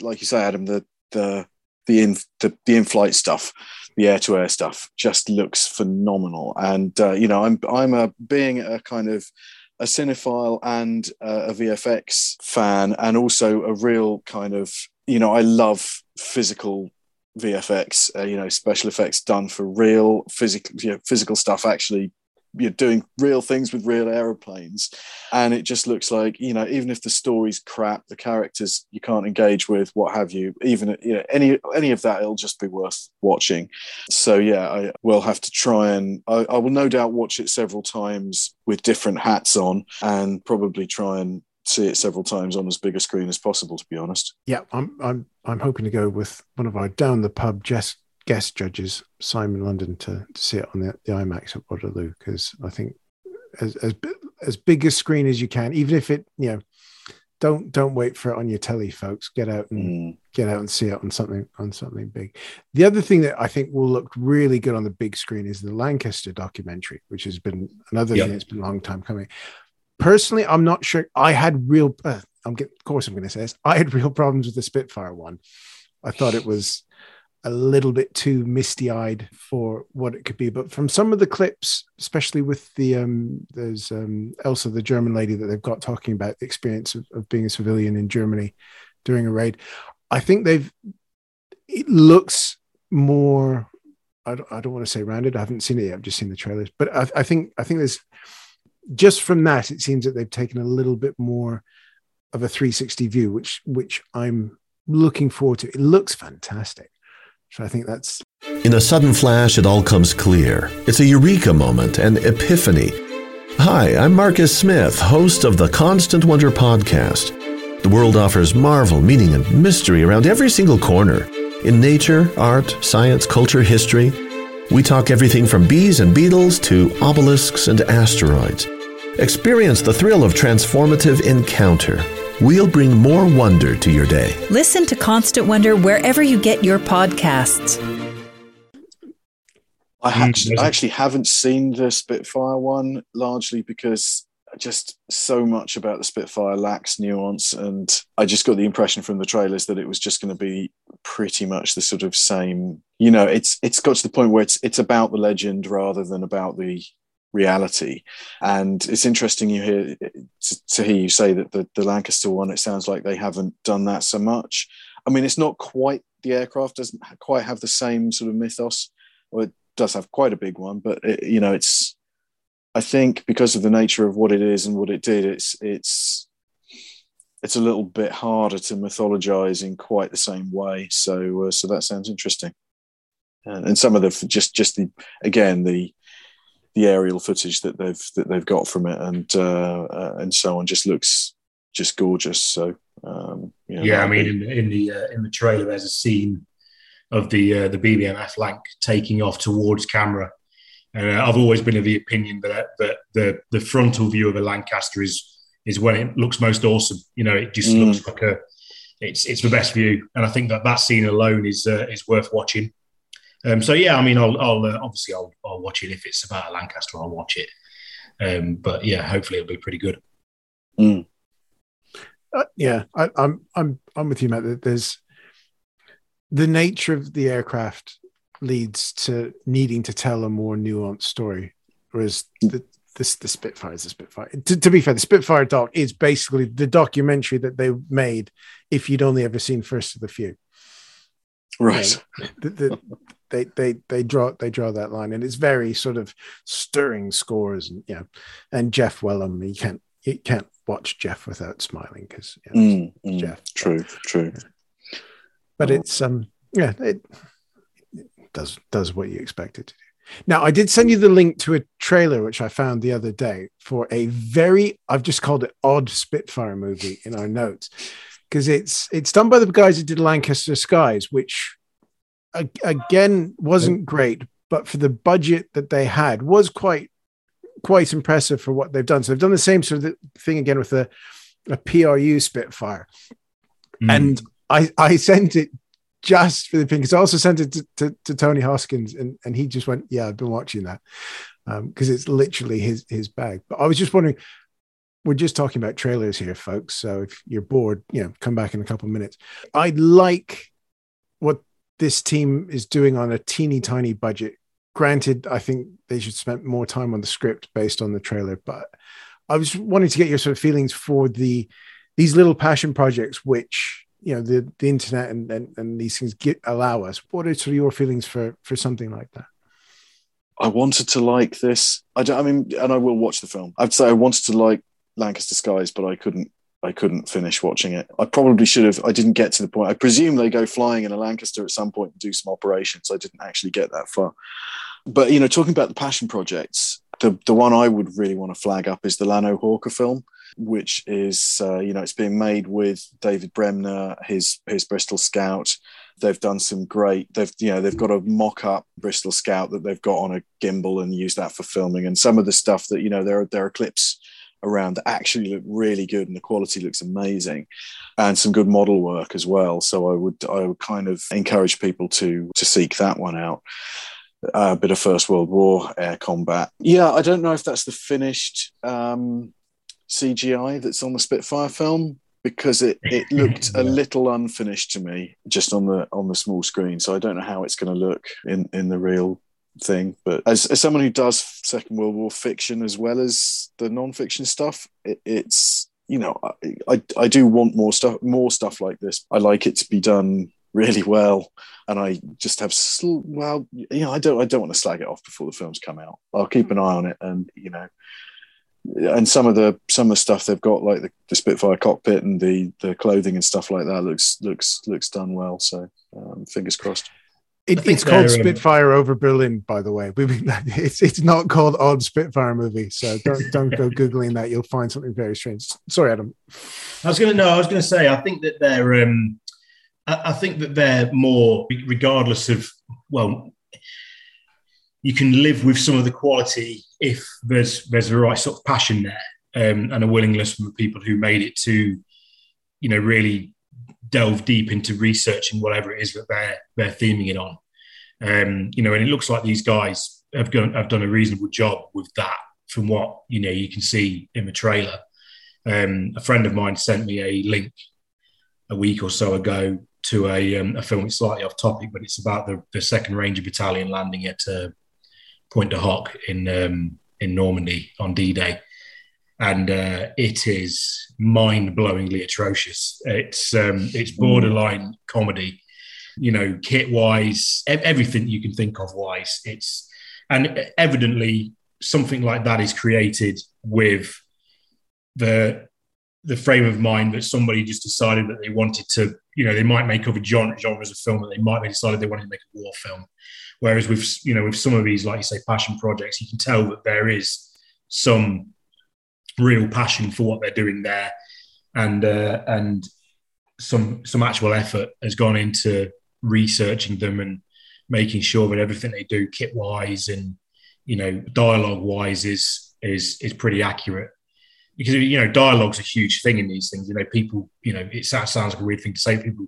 like you say, Adam, the the the in the, the in-flight stuff the air-to-air stuff just looks phenomenal. And uh, you know i'm i'm a being a kind of a cinephile and uh, a vfx fan and also a real kind of you know i love physical vfx uh, you know special effects done for real physical you know, physical stuff actually you're doing real things with real aeroplanes. And it just looks like you know even if the story's crap the characters you can't engage with what have you even you know any any of that it'll just be worth watching. So yeah i will have to try and I, I will no doubt watch it several times with different hats on and probably try and see it several times on as big a screen as possible to be honest. Yeah i'm i'm i'm hoping to go with one of our down the pub just guest judges Simon London to, to see it on the, the IMAX at Waterloo because I think as, as as big a screen as you can, even if it you know don't don't wait for it on your telly, folks. Get out and mm. get out and see it on something on something big. The other thing that I think will look really good on the big screen is the Lancaster documentary, which has been another yep. thing that's been a long time coming. Personally, I'm not sure. I had real. Uh, I'm of course I'm going to say this. I had real problems with the Spitfire one. I thought it was a little bit too misty eyed for what it could be. But from some of the clips, especially with the um, there's um, Elsa, the German lady that they've got talking about the experience of, of being a civilian in Germany during a raid, I think they've it looks more. I don't, I don't want to say rounded. I haven't seen it yet. I've just seen the trailers, but I, I think I think there's just from that it seems that they've taken a little bit more of a 360 view, which which I'm looking forward to. It looks fantastic. So I think that's. In a sudden flash, it all comes clear. It's a eureka moment, an epiphany. Hi, I'm Marcus Smith, host of the Constant Wonder podcast. The world offers marvel, meaning, and mystery around every single corner. In nature, art, science, culture, history, we talk everything from bees and beetles to obelisks and asteroids. Experience the thrill of transformative encounter we'll bring more wonder to your day. Listen to Constant Wonder wherever you get your podcasts. I actually, mm, I actually haven't seen the Spitfire one largely because just so much about the Spitfire lacks nuance, and I just got the impression from the trailers that it was just going to be pretty much the sort of same. You know, it's it's got to the point where it's it's about the legend rather than about the reality. And it's interesting you hear to, hear you say that the, the Lancaster one, it sounds like they haven't done that so much. I mean, it's not quite the aircraft doesn't quite have the same sort of mythos, or it does have quite a big one, but it, you know, it's I think because of the nature of what it is and what it did, it's it's it's a little bit harder to mythologize in quite the same way. So uh, so that sounds interesting. And, and some of the just just the again the the aerial footage that they've that they've got from it and uh, uh, and so on just looks just gorgeous. So um, you know, yeah, I mean, in the in the, uh, in the trailer, there's a scene of the uh, the BBMF Lanc taking off towards camera, and uh, I've always been of the opinion that that the the frontal view of a Lancaster is is when it looks most awesome. You know, it just mm. looks like a it's it's the best view, and I think that that scene alone is uh, is worth watching. Um, so yeah, I mean, I'll, I'll uh, obviously I'll, I'll watch it if it's about Lancaster. I'll watch it. Um, but yeah, hopefully it'll be pretty good. Mm. Uh, yeah, I, I'm I'm I'm with you, Matt. There's the nature of the aircraft leads to needing to tell a more nuanced story, whereas the this the Spitfire is a Spitfire. To, to, be fair, the Spitfire doc is basically the documentary that they made if you'd only ever seen First of the Few. Right. the, the, they they they draw they draw that line, and it's very sort of stirring scores, and you know, and Geoff Wellum, you can't you can't watch Geoff without smiling because you know, mm, mm, Geoff. True, true. Yeah. But oh. it's um yeah it, it, does does what you expect it to do. Now I did send you the link to a trailer which I found the other day for a very I've just called it odd Spitfire movie in our notes because it's it's done by the guys who did Lancaster Skies, which again wasn't great, but for the budget that they had was quite quite impressive for what they've done. So they've done the same sort of thing again with a, a PRU Spitfire. Mm. And I, I sent it just for the pin because I also sent it to, to, to, Tony Hoskins and, and he just went, Yeah, I've been watching that. because um, it's literally his his bag. But I was just wondering, we're just talking about trailers here, folks. So if you're bored, you know, come back in a couple of minutes. I like what this team is doing on a teeny tiny budget. Granted, I think they should spend more time on the script based on the trailer, but I was wanting to get your sort of feelings for the these little passion projects, which you know the the internet and and, and these things get allow us. What are sort of your feelings for for something like that? I wanted to like this. I, don't, I mean, and I will watch the film. I'd say I wanted to like Lancaster Skies, but I couldn't. I couldn't finish watching it. I probably should have. I didn't get to the point. I presume they go flying in a Lancaster at some point and do some operations. I didn't actually get that far. But you know, talking about the passion projects, the the one I would really want to flag up is the Lanoe Hawker film, which is uh, you know it's being made with David Bremner, his his Bristol Scout. They've done some great. They've you know they've got a mock-up Bristol Scout that they've got on a gimbal and use that for filming. And some of the stuff that you know there are there are clips around that actually look really good and the quality looks amazing and some good model work as well. So i would i would kind of encourage people to to seek that one out. A bit of first world war air combat. Yeah i don't know if that's the finished um, cgi that's on the spitfire film because it, it looked a little unfinished to me just on the on the small screen. So i don't know how it's going to look in in the real thing. But as, as someone who does Second World War fiction as well as the non-fiction stuff, it, it's you know I, I, I do want more stuff more stuff like this. I like it to be done really well, and I just have sl- well you know I don't I don't want to slag it off before the films come out. I'll keep an eye on it, and you know. And some of the some of the stuff they've got, like the, the Spitfire cockpit and the the clothing and stuff like that, looks looks looks done well. So um, fingers crossed. It, it's called Spitfire over Berlin, by the way. It's it's not called Odd Spitfire movie, so don't don't go googling that. You'll find something very strange. Sorry, Adam. I was going to no. I was going to say I think that they're um, I, I think that they're more regardless of well, you can live with some of the quality if there's there's the right sort of passion there um, and a willingness from the people who made it to, you know, really delve deep into researching whatever it is that they're they're theming it on. Um, you know, and it looks like these guys have done have done a reasonable job with that from what you know you can see in the trailer. Um, a friend of mine sent me a link a week or so ago to a, um, a film that's slightly off topic, but it's about the, the Second Ranger Battalion landing at uh, Pointe du Hoc in um, in Normandy on D-Day and uh, it is mind-blowingly atrocious. It's um, it's borderline comedy, you know, kit-wise, everything you can think of wise. It's and evidently something like that is created with the the frame of mind that somebody just decided that they wanted to, you know, they might make other genres of film, that they might have decided they wanted to make a war film. Whereas with you know with some of these, like you say, passion projects, you can tell that there is some real passion for what they're doing there, and uh, and some some actual effort has gone into researching them and making sure that everything they do kit wise and you know dialogue wise is is is pretty accurate. Because you know dialogue's a huge thing in these things you know people you know it sounds like a weird thing to say people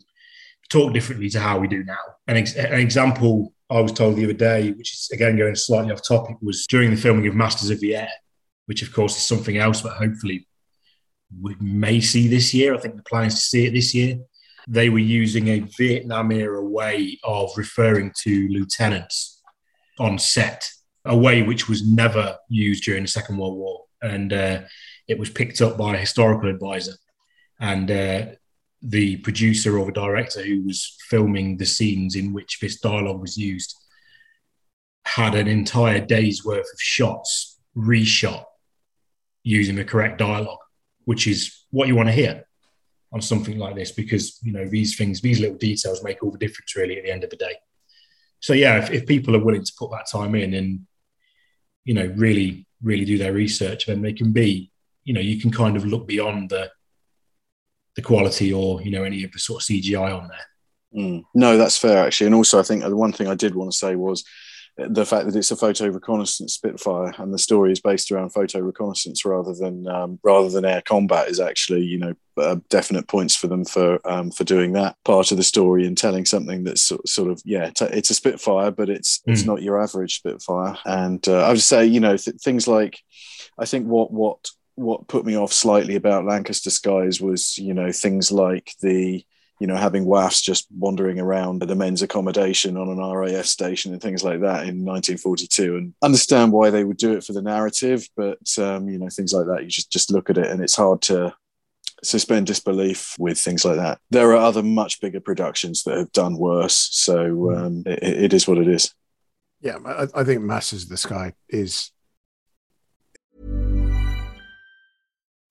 talk differently to how we do now. An, ex- an example i was told the other day which is again going slightly off topic was during the filming of masters of the air which of course is something else that hopefully we may see this year. I think the plan is to see it this year. They were using a Vietnam era way of referring to lieutenants on set, a way which was never used during the Second World War. And uh, it was picked up by a historical advisor. And uh, the producer or the director who was filming the scenes in which this dialogue was used had an entire day's worth of shots reshot using the correct dialogue, which is what you want to hear on something like this, because you know these things, these little details make all the difference really at the end of the day. So yeah, if, if people are willing to put that time in and you know really really do their research, then they can be you know you can kind of look beyond the the quality or you know any of the sort of CGI on there. Mm. No, that's fair actually, and also I think the one thing I did want to say was the fact that it's a photo reconnaissance Spitfire and the story is based around photo reconnaissance rather than um, rather than air combat is actually you know uh, definite points for them for um, for doing that part of the story and telling something that's sort, sort of yeah t- it's a Spitfire but it's mm. it's hmm. not your average Spitfire and uh, I would say you know th- things like I think what what what put me off slightly about Lancaster Skies was you know things like the you know, having WAAFs just wandering around the men's accommodation on an RAF station and things like that in 1942, and understand why they would do it for the narrative. But um, you know, things like that, you just just look at it, and it's hard to suspend disbelief with things like that. There are other much bigger productions that have done worse, so um, it, it is what it is. yeah, I, I think Masters of the Sky is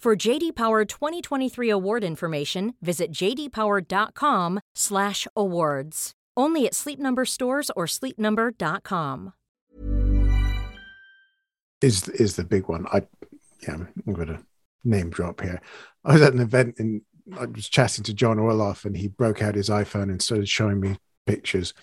For JD Power 2023 award information, visit jdpower.com/awards. Only at Sleep Number stores or sleepnumber.com. is is the big one. I yeah, I'm going to name drop here. I was at an event and I was chatting to John Orloff, and he broke out his iPhone and started showing me pictures,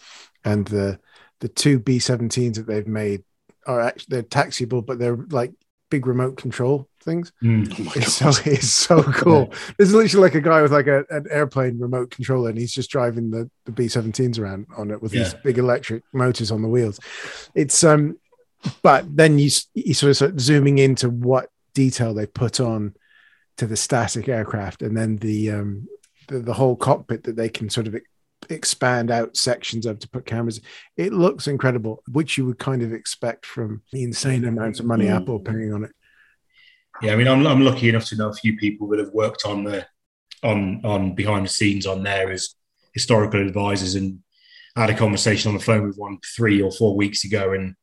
and the the two B17s that they've made are actually they're taxiable, but they're like big remote control things. Mm. it's so it's so cool. There's literally like a guy with like a, an airplane remote controller, and he's just driving the, the B17s around on it with these big electric motors on the wheels. It's um, but then you you sort of start zooming into what detail they put on to the static aircraft, and then the um the, the whole cockpit that they can sort of expand out sections of to put cameras. It looks incredible, which you would kind of expect from the insane amounts of money Mm. Apple are paying on it. Yeah, I mean, I'm, I'm lucky enough to know a few people that have worked on the on on behind the scenes on there as historical advisors, and I had a conversation on the phone with one three or four weeks ago, and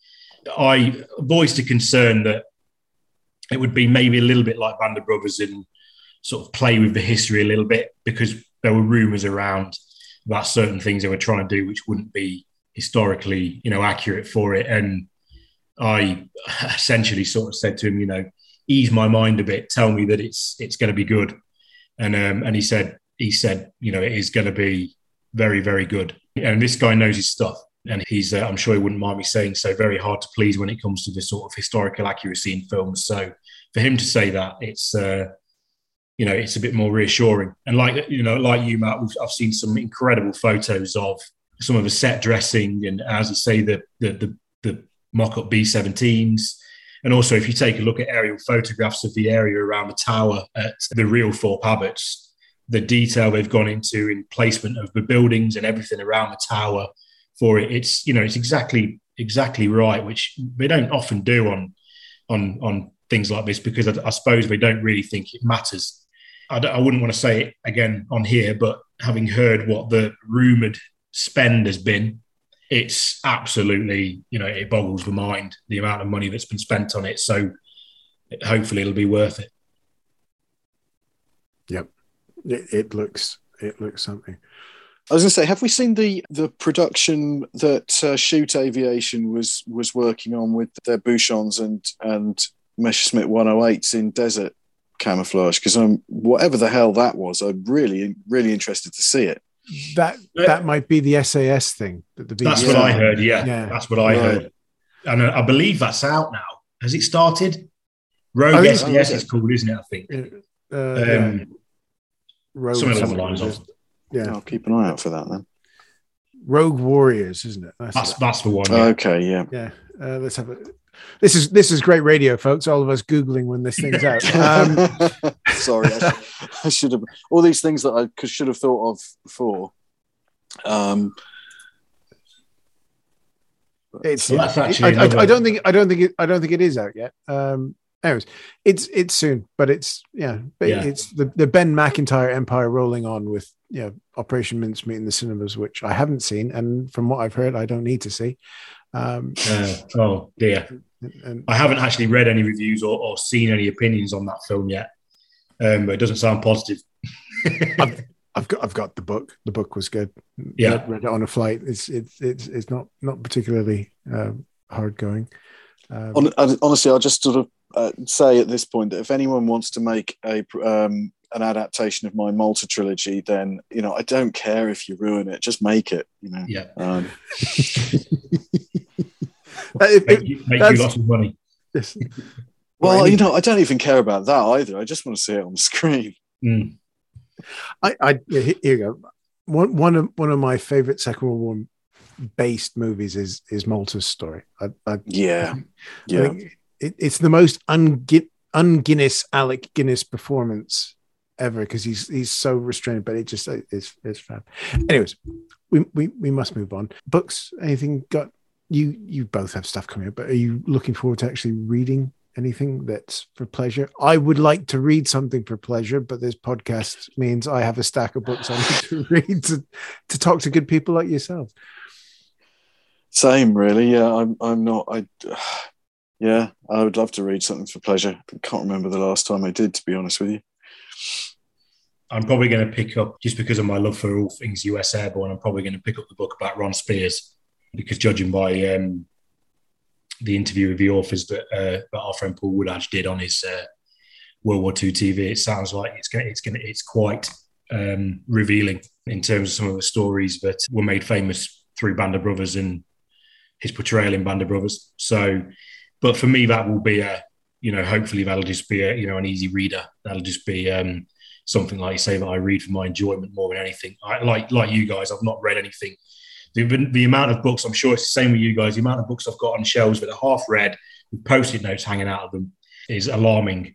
I voiced a concern that it would be maybe a little bit like Band of Brothers and sort of play with the history a little bit because there were rumours around about certain things they were trying to do which wouldn't be historically, you know, accurate for it, and I essentially sort of said to him, you know ease my mind a bit, tell me that it's it's going to be good. And um, and he said he said you know it is going to be very very good. And this guy knows his stuff, and he's uh, I'm sure he wouldn't mind me saying so very hard to please when it comes to the sort of historical accuracy in films. So for him to say that, it's uh, you know it's a bit more reassuring. And like you know like you Matt, I've seen some incredible photos of some of the set dressing and as you say the the the, the mock-up B-17s and also, if you take a look at aerial photographs of the area around the tower at the real Thorpe Abbotts, the detail they've gone into in placement of the buildings and everything around the tower for it, it's you know it's exactly exactly right, which they don't often do on on on things like this because I, I suppose they don't really think it matters. I, I wouldn't want to say it again on here, but having heard what the rumored spend has been it's absolutely, you know, it boggles the mind the amount of money that's been spent on it. So hopefully it'll be worth it. Yep, it, it looks it looks something. I was going to say, have we seen the the production that uh, Shoot Aviation was was working on with their Buchons and and Messerschmitt 108s in desert camouflage? Because I'm whatever the hell that was, I'm really really interested to see it. That that might be the SAS thing that the That's what I heard. Yeah, Yeah. that's what I Right. heard. And uh, I believe that's out now. Has it started? Rogue I think- SDS is called, isn't it? I think. Uh, yeah. Um, Rogue something along the lines of. yeah, I'll keep an eye out for that then. Rogue Warriors, isn't it? That's, That's it. that's the one. Yeah. Okay, yeah. yeah. Uh, let's have a. This is this is great radio, folks. All of us googling when this thing's out. Um, Sorry, I should, I should have all these things that I should have thought of before. Um, it's. So that's actually I, I another- don't think I don't think it, I don't think it is out yet. Um, anyways, it's it's soon, but it's yeah, but Yeah. it's the, the Ben Macintyre empire rolling on with you know Operation Mincemeat in the cinemas, which I haven't seen, and from what I've heard, I don't need to see. Um, Uh, oh dear. and, and I haven't actually read any reviews or, or seen any opinions on that film yet. Um, but it doesn't sound positive. I've got I've got the book. The book was good. Yeah. read, read it on a flight. It's it's it's it's not not particularly uh, hard going. Um, Hon- honestly, I'll just sort of uh, say at this point that if anyone wants to make a um, an adaptation of my Malta trilogy, then you know I don't care if you ruin it. Just make it. You know. Yeah. Um, it- Make, you, make you lots of money. well, you know, I don't even care about that either. I just want to see it on the screen. Mm. I, I yeah, here you go. One one of one of my favorite Second World War based movies is is Malta's story. I, I, Yeah. I Yeah. think it, it's the most un Guinness Alec Guinness performance ever because he's he's so restrained, but it just it's it's fab. Mm. Anyways, we, we we must move on. Books, anything got you? You both have stuff coming up, but are you looking forward to actually reading anything that's for pleasure? I would like to read something for pleasure, but this podcast means I have a stack of books I need to read to to talk to good people like yourself. Same, really. Yeah, I'm. I'm not. I. Yeah, I would love to read something for pleasure. I can't remember the last time I did, to be honest with you. I'm probably going to pick up, just because of my love for all things US Airborne, I'm probably going to pick up the book about Ron Speirs, because judging by um, the interview with the authors that, uh, that our friend Paul Woodadge did on his uh, World War II TV, it sounds like it's going, it's going, it's quite um, revealing in terms of some of the stories that were made famous through Band of Brothers and his portrayal in Band of Brothers. So, but for me, that will be a, you know, hopefully that'll just be a, you know, an easy reader. That'll just be um, something like you say that I read for my enjoyment more than anything. I, like like you guys, I've not read anything. The, the amount of books, I'm sure it's the same with you guys. The amount of books I've got on shelves that are half read with post-it notes hanging out of them is alarming.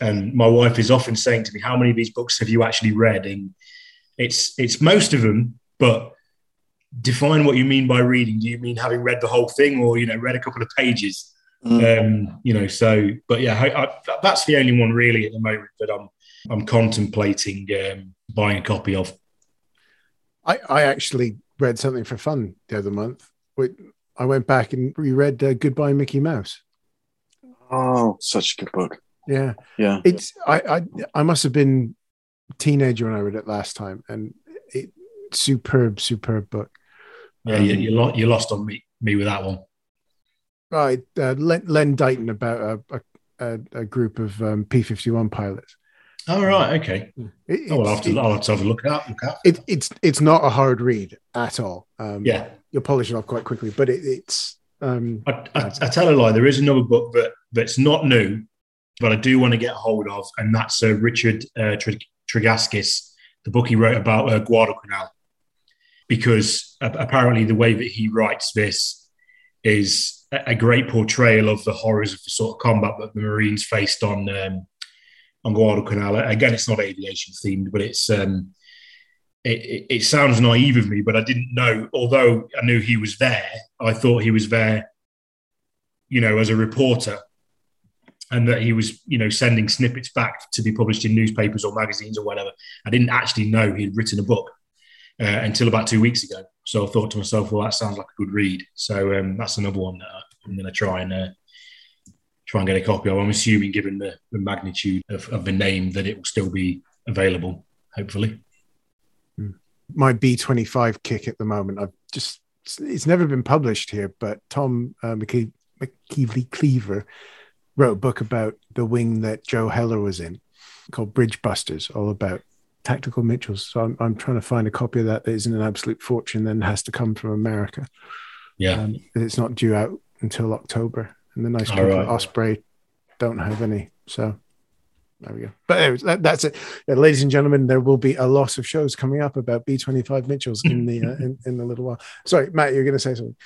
And my wife is often saying to me, "How many of these books have you actually read?" And it's it's most of them, but define what you mean by reading. Do you mean having read the whole thing, or you know, read a couple of pages? Mm. Um, you know, so but yeah, I, I, that's the only one really at the moment that I'm I'm contemplating um, buying a copy of. I, I actually read something for fun the other month. Wait, I went back and reread uh, Goodbye Mickey Mouse. Oh, such a good book. Yeah, Yeah. it's I I I must have been teenager when I read it last time, and it superb, superb book. Yeah, you, you, lo- you lost on me me with that one. Right, uh, Len, Len Deighton about a, a, a group of um, P fifty one pilots. Oh right, okay. It- Oh, I'll have to, I'll have to have a look out. Look out. it, it's it's not a hard read at all. Um, Yeah, you'll polish it off quite quickly, but it, it's um, I, I, I tell a lie. There is another book that that's not new, but I do want to get hold of, and that's uh, Richard uh, Trig- Tregaskis, the book he wrote about uh, Guadalcanal, because a- apparently the way that he writes this is a, great portrayal of the horrors of the sort of combat that the Marines faced on um, on Guadalcanal. Again, it's not aviation themed, but it's um, it, it, it sounds naive of me, but I didn't know. Although I knew he was there, I thought he was there, you know, as a reporter, and that he was, you know, sending snippets back to be published in newspapers or magazines or whatever. I didn't actually know he'd written a book uh, until about two weeks ago. So I thought to myself, well, that sounds like a good read. So um, that's another one that I'm going to try and uh, try and get a copy of. I'm assuming, given the, the magnitude of, of the name, that it will still be available. Hopefully. my B25 kick at the moment. I've just, it's never been published here, but Tom uh, McKe- McKelvey Cleaver wrote a book about the wing that Joe Heller was in called Bridge Busters, all about tactical Mitchells. So I'm, I'm trying to find a copy of that that isn't an absolute fortune, then has to come from America. Yeah. Um, it's not due out until October. And the nice people right. at Osprey don't have any. So there we go. But anyways, that, that's it. Yeah, ladies and gentlemen, there will be a lot of shows coming up about B25 Mitchells in the uh, in, in a little while. Sorry, Matt, you're going to say something.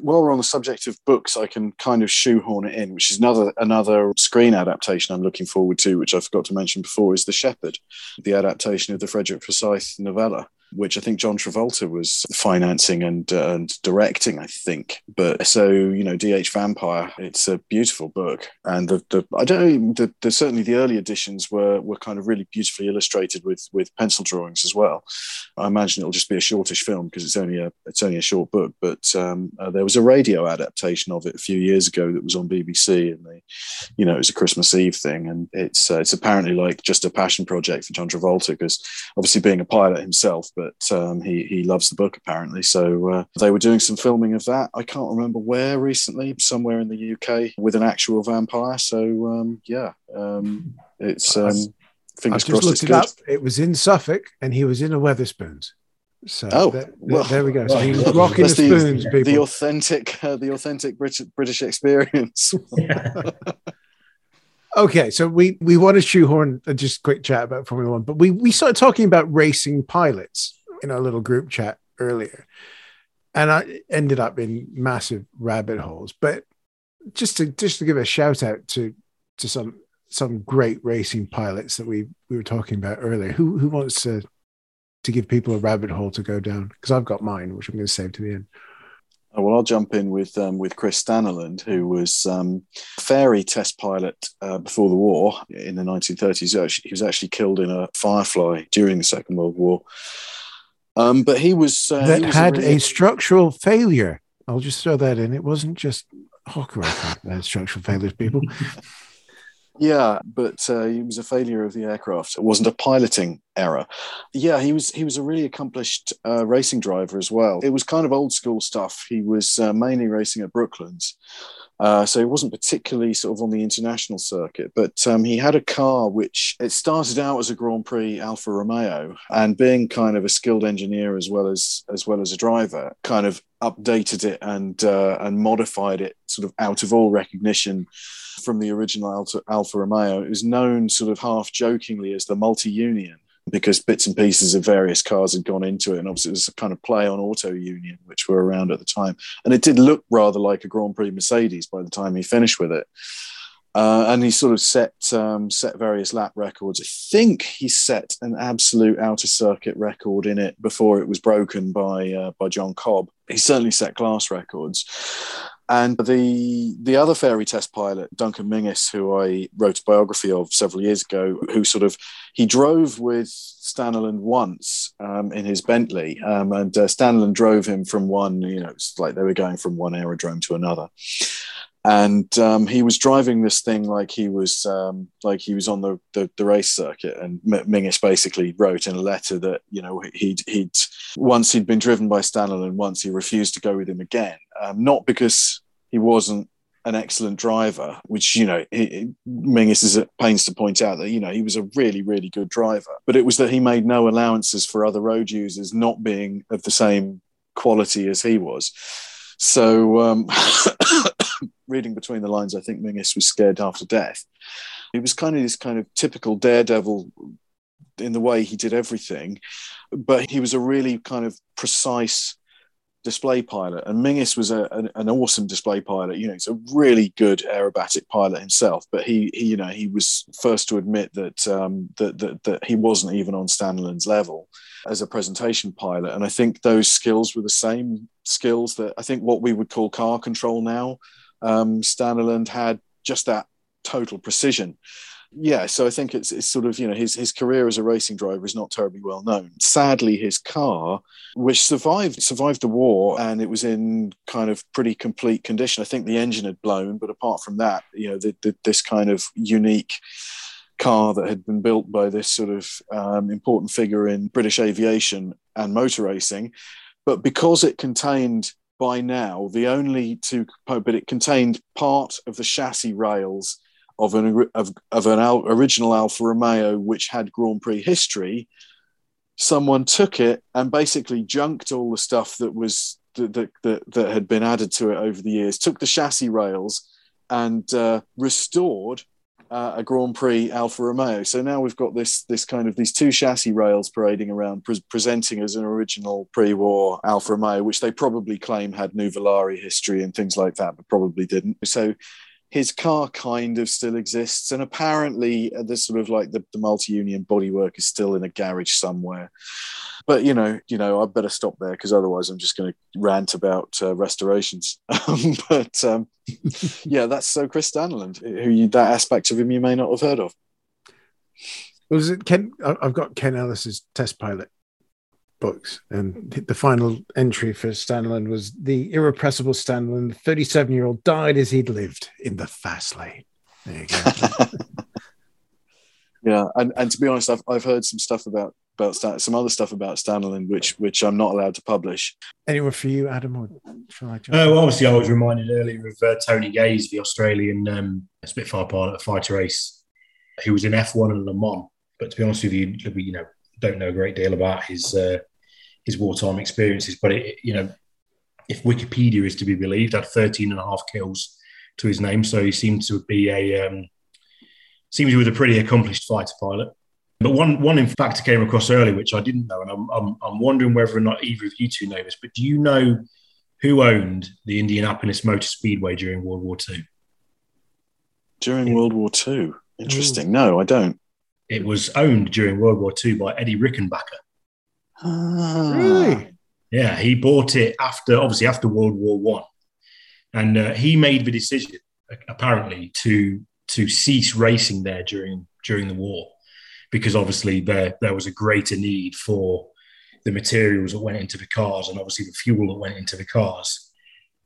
While we're on the subject of books, I can kind of shoehorn it in, which is another another screen adaptation I'm looking forward to, which I forgot to mention before, is The Shepherd, the adaptation of the Frederick Forsyth novella, which I think John Travolta was financing and uh, and directing, I think. But so you know, DH Vampire, it's a beautiful book, and the, the I don't know, the, the certainly the early editions were were kind of really beautifully illustrated with with pencil drawings as well. I imagine it'll just be a shortish film because it's only a it's only a short book. But um, uh, there was a radio adaptation of it a few years ago that was on BBC, and they, you know, it was a Christmas Eve thing, and it's uh, it's apparently like just a passion project for John Travolta because obviously being a pilot himself, but but um, he he loves the book apparently. So uh, they were doing some filming of that. I can't remember where recently, somewhere in the UK with an actual vampire. So um, yeah, um, it's. Um, fingers I just crossed. looked it good. up. It was in Suffolk, and he was in a Wetherspoons. So Oh, there, well, there we go. So he was rocking the that's the- spoons, people. The authentic, uh, the authentic British British experience. Okay, so we we want to shoehorn a just quick chat about Formula One, but we we started talking about racing pilots in our little group chat earlier, and I ended up in massive rabbit holes. But just to just to give a shout out to to some some great racing pilots that we we were talking about earlier. Who who wants to to give people a rabbit hole to go down? Because I've got mine, which I'm going to save to the end. Oh, Well, I'll jump in with um, with Chris Staniland, who was um, Fairey test pilot uh, before the war in the 1930s. He was actually killed in a Firefly during the Second World War. Um, but he was uh, that he was had really- a structural failure. I'll just throw that in. It wasn't just Hawker had structural failures, people. Yeah, but uh, he was a failure of the aircraft. It wasn't a piloting error. Yeah, he was he was a really accomplished uh, racing driver as well. It was kind of old school stuff. He was uh, mainly racing at Brooklands, uh, so he wasn't particularly sort of on the international circuit. But um, he had a car which it started out as a Grand Prix Alfa Romeo, and being kind of a skilled engineer as well as as well as a driver, kind of updated it and uh, and modified it sort of out of all recognition from the original Alfa, Alfa Romeo. It was known sort of half jokingly as the multi union because bits and pieces of various cars had gone into it. And obviously, it was a kind of play on Auto Union, which were around at the time. And it did look rather like a Grand Prix Mercedes by the time he finished with it. Uh, and he sort of set um, set various lap records. I think he set an absolute outer circuit record in it before it was broken by uh, by John Cobb. He certainly set class records. And the the other Fairey test pilot, Duncan Menzies, who I wrote a biography of several years ago, who sort of he drove with Staniland once um, in his Bentley, um, and uh, Staniland drove him from one, you know, it's like they were going from one aerodrome to another, and um, he was driving this thing like he was um, like he was on the, the, the race circuit. And M- Menzies basically wrote in a letter that you know he'd he'd once he'd been driven by Staniland, once he refused to go with him again, um, not because he wasn't an excellent driver, which you know he, is at pains to point out that you know he was a really really good driver, but it was that he made no allowances for other road users not being of the same quality as he was. So, um, reading between the lines, I think Menzies was scared after death. He was kind of this kind of typical daredevil in the way he did everything, but he was a really kind of precise display pilot. And Menzies was a, an, an awesome display pilot. You know, he's a really good aerobatic pilot himself. But he, he you know, he was first to admit that um, that, that that he wasn't even on Staniland's level as a presentation pilot. And I think those skills were the same skills that I think what we would call car control now. Um, Staniland had just that total precision. Yeah, so I think it's, it's sort of you know his his career as a racing driver is not terribly well known. Sadly, his car, which survived survived the war and it was in kind of pretty complete condition. I think the engine had blown, but apart from that, you know, the, the, this kind of unique car that had been built by this sort of um, important figure in British aviation and motor racing, but because it contained by now the only two, but it contained part of the chassis rails of an of, of an al- original Alfa Romeo which had Grand Prix history. Someone took it and basically junked all the stuff that was that that, that, had been added to it over the years. Took the chassis rails and uh, restored uh, a Grand Prix Alfa Romeo. So now we've got this this kind of these two chassis rails parading around, pre- presenting as an original pre-war Alfa Romeo, which they probably claim had Nuvolari history and things like that, but probably didn't. So his car kind of still exists, and apparently uh, the sort of like the, the multi-union bodywork is still in a garage somewhere. But you know, you know, I better stop there because otherwise I'm just going to rant about uh, restorations. but um, yeah, that's so Chris Staniland, who you, that aspect of him you may not have heard of. Was it Ken? I've got Ken Ellis's test pilot books, and the final entry for Staniland was the irrepressible Staniland, 37 year old, died as he'd lived in the fast lane. There you go. Yeah, and, and to be honest, I've, I've heard some stuff about about Stan- some other stuff about Stanley, which which I'm not allowed to publish. Anyone for you, Adam, or shall I? Oh, well, obviously, I was reminded earlier of uh, Tony Gaze, the Australian um, Spitfire pilot at Fighter Ace, who was in F1 and Le Mans. But to be honest with you, you know, don't know a great deal about his uh, his wartime experiences. But it, you know, if Wikipedia is to be believed, had 13 and a half kills to his name, so he seemed to be a um, seems he was a pretty accomplished fighter pilot. But one, one in fact, I came across earlier, which I didn't know, and I'm, I'm, I'm wondering whether or not either of you two know this. But do you know who owned the Indianapolis Motor Speedway during World War II? During World War II, interesting. Ooh. No, I don't. It was owned during World War II by Eddie Rickenbacker. Ah. Really? Yeah, he bought it after, obviously, after World War One, and uh, he made the decision, apparently, to to cease racing there during during the war because obviously there there was a greater need for the materials that went into the cars and obviously the fuel that went into the cars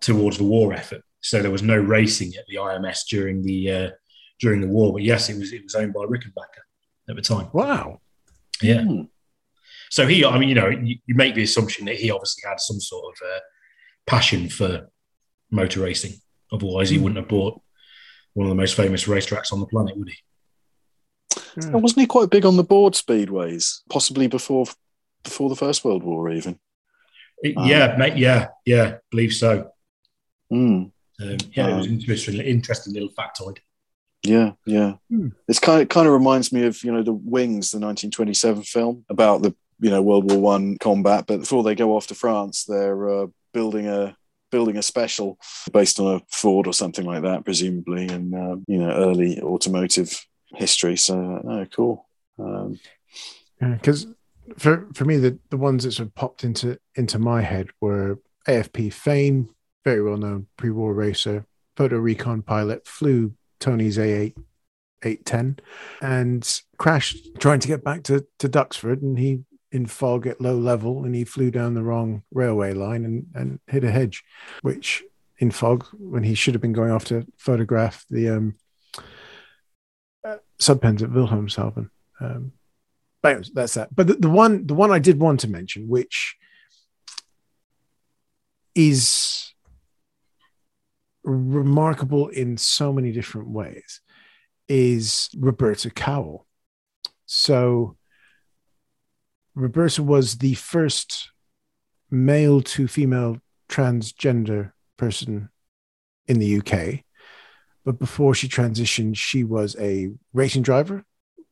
towards the war effort. So there was no racing at the IMS during the uh, during the war. But yes, it was it was owned by Rickenbacker at the time. Wow. Yeah. Mm. So he, I mean, you know, you, you, make the assumption that he obviously had some sort of uh, passion for motor racing. Otherwise, he hmm. wouldn't have bought one of the most famous racetracks on the planet, would he? Mm. Wasn't he quite big on the board speedways? Possibly before before the First World War, even. Um, yeah, mate. Yeah, yeah, believe so. Mm. Um, yeah, um, it was um, interesting. Interesting little factoid. Yeah, yeah. Mm. It's kind of kind of reminds me of you know the Wings, the 1927 film about the you know World War One combat. But before they go off to France, they're uh, building a building a special based on a Ford or something like that, presumably, and uh, you know early automotive history. So, oh, cool. Because um, for for me, the the ones that sort of popped into into my head were AFP Fane, very well known pre-war racer, photo recon pilot, flew Tony's A8 810 and crashed trying to get back to, to Duxford and he in fog at low level and he flew down the wrong railway line and, and hit a hedge, which in fog when he should have been going off to photograph the um, subpens at Wilhelmshaven. Um, but that's that. But the, the one the one I did want to mention, which is remarkable in so many different ways, is Roberta Cowell. So Roberta was the first male to female transgender person in the UK. But before she transitioned, she was a racing driver,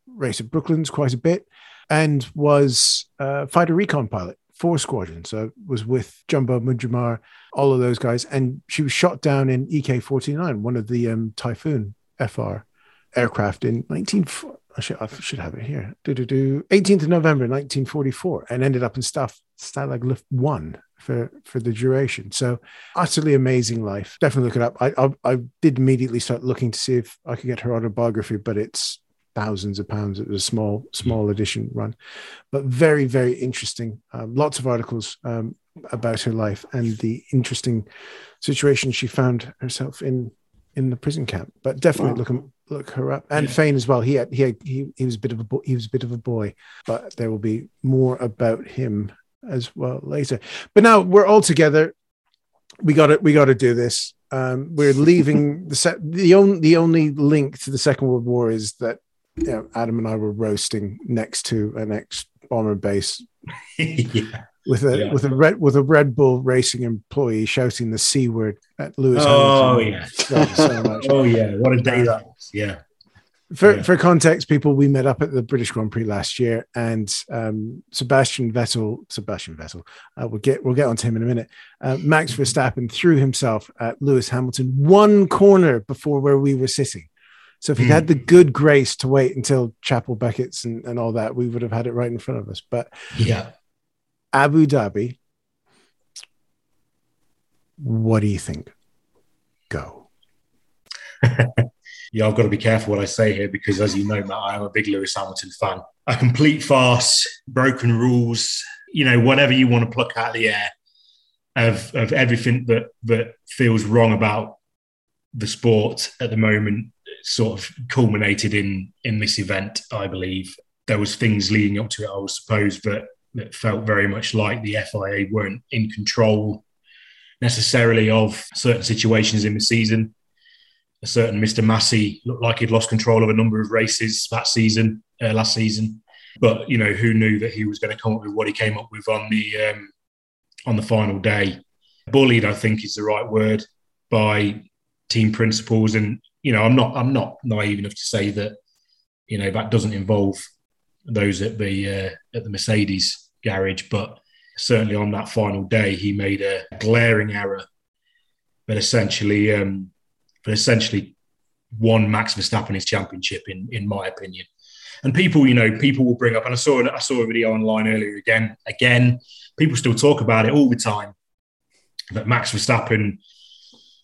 raced at Brooklands quite a bit, and was a fighter recon pilot for Squadron. So was with Jumbo Mujamar, all of those guys. And she was shot down in EK 49, one of the um, Typhoon FR aircraft in 19, I should, I should have it here. Do, do, do. 18th of November 1944, and ended up in Staff Stalag Luft One for for the duration. So utterly amazing life. Definitely look it up. I, I, I did immediately start looking to see if I could get her autobiography, but it's thousands of pounds. It was a small small edition run, but very very interesting. Um, lots of articles um, about her life and the interesting situation she found herself in in the prison camp. But definitely wow. look look her up and yeah. Fane as well. He had, he had, he he was a bit of a bo- he was a bit of a boy, but there will be more about him as well later. But now we're all together. We got it. We got to do this. Um, we're leaving the set. The only the only link to the Second World War is that you know, Adam and I were roasting next to an ex bomber base. yeah with a yeah. with a red with a Red Bull racing employee shouting the c word at Lewis. Oh Hamilton. yeah, so oh yeah, what a day that was! Yeah. For, yeah. for context, people, we met up at the British Grand Prix last year, and um, Sebastian Vettel, Sebastian Vettel, uh, we'll get we'll get onto him in a minute. Uh, Max Verstappen threw himself at Lewis Hamilton one corner before where we were sitting. So if he mm. had the good grace to wait until Chapel Beckett's and, and all that, we would have had it right in front of us. But yeah, Abu Dhabi. What do you think? Go. yeah, I've got to be careful what I say here because, as you know, Matt, I am a big Lewis Hamilton fan. A complete farce, broken rules, you know, whatever you want to pluck out of the air of, of everything that, that feels wrong about the sport at the moment, sort of culminated in in this event, I believe. there was things leading up to it, I will suppose, that that felt very much like the FIA weren't in control necessarily of certain situations in the season. A certain Mr. Masi looked like he'd lost control of a number of races that season, uh, last season. But you know, who knew that he was going to come up with what he came up with on the um, on the final day? Bullied, I think, is the right word by team principals, and you know, I'm not I'm not naive enough to say that you know that doesn't involve those at the uh, at the Mercedes garage, but certainly on that final day, he made a glaring error that essentially um, that essentially won Max Verstappen his championship, in in my opinion. And people, you know, people will bring up, and I saw I saw a video online earlier again. Again, people still talk about it all the time that Max Verstappen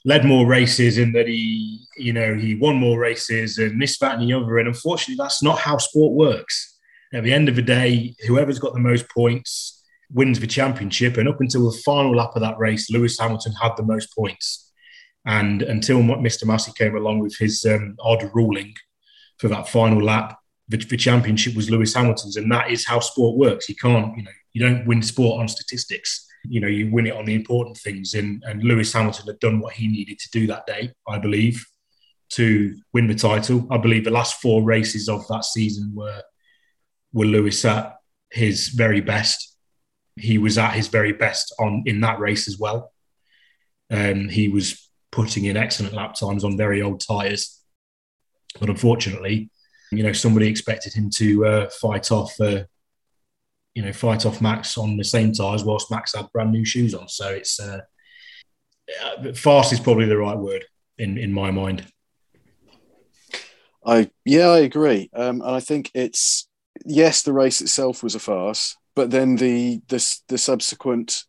led more races and that he, you know, he won more races and this, that, and the other. And unfortunately, that's not how sport works. At the end of the day, whoever's got the most points wins the championship. And up until the final lap of that race, Lewis Hamilton had the most points. And until Mr. Masi came along with his um, odd ruling for that final lap, the, the championship was Lewis Hamilton's. And that is how sport works. You can't, you know, you don't win sport on statistics. You know, you win it on the important things. And, and Lewis Hamilton had done what he needed to do that day, I believe, to win the title. I believe the last four races of that season were were Lewis at his very best. He was at his very best on in that race as well. Um, he was putting in excellent lap times on very old tyres, but unfortunately, you know, somebody expected him to uh, fight off, uh, you know, fight off Max on the same tyres whilst Max had brand new shoes on. So it's uh, fast is probably the right word in in my mind. I yeah, I agree, um, and I think it's yes, the race itself was a farce, but then the the, the subsequent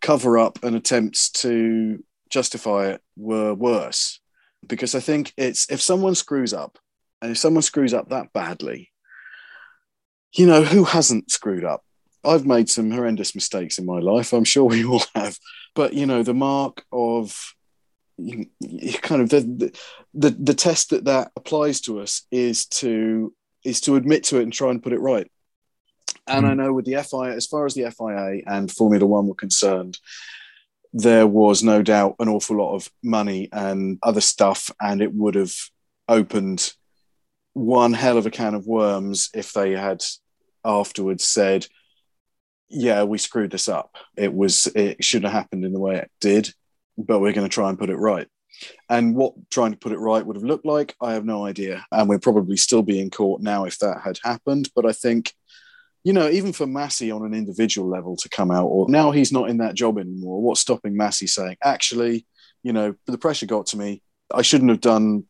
cover up and attempts to justify it were worse because I think it's if someone screws up and if someone screws up that badly, you know, who hasn't screwed up? I've made some horrendous mistakes in my life. I'm sure we all have. But, you know, the mark of you, you kind of the, the the test that that applies to us is to is to admit to it and try and put it right. And mm. I know with the FIA, as far as the FIA and Formula One were concerned, there was no doubt an awful lot of money and other stuff, and it would have opened one hell of a can of worms if they had afterwards said, "Yeah, we screwed this up. It was it shouldn't have happened in the way it did, but we're going to try and put it right." And what trying to put it right would have looked like, I have no idea. And we're probably still be in court now if that had happened. But I think, you know, even for Masi on an individual level to come out, or now he's not in that job anymore, what's stopping Masi saying, actually, you know, the pressure got to me. I shouldn't have done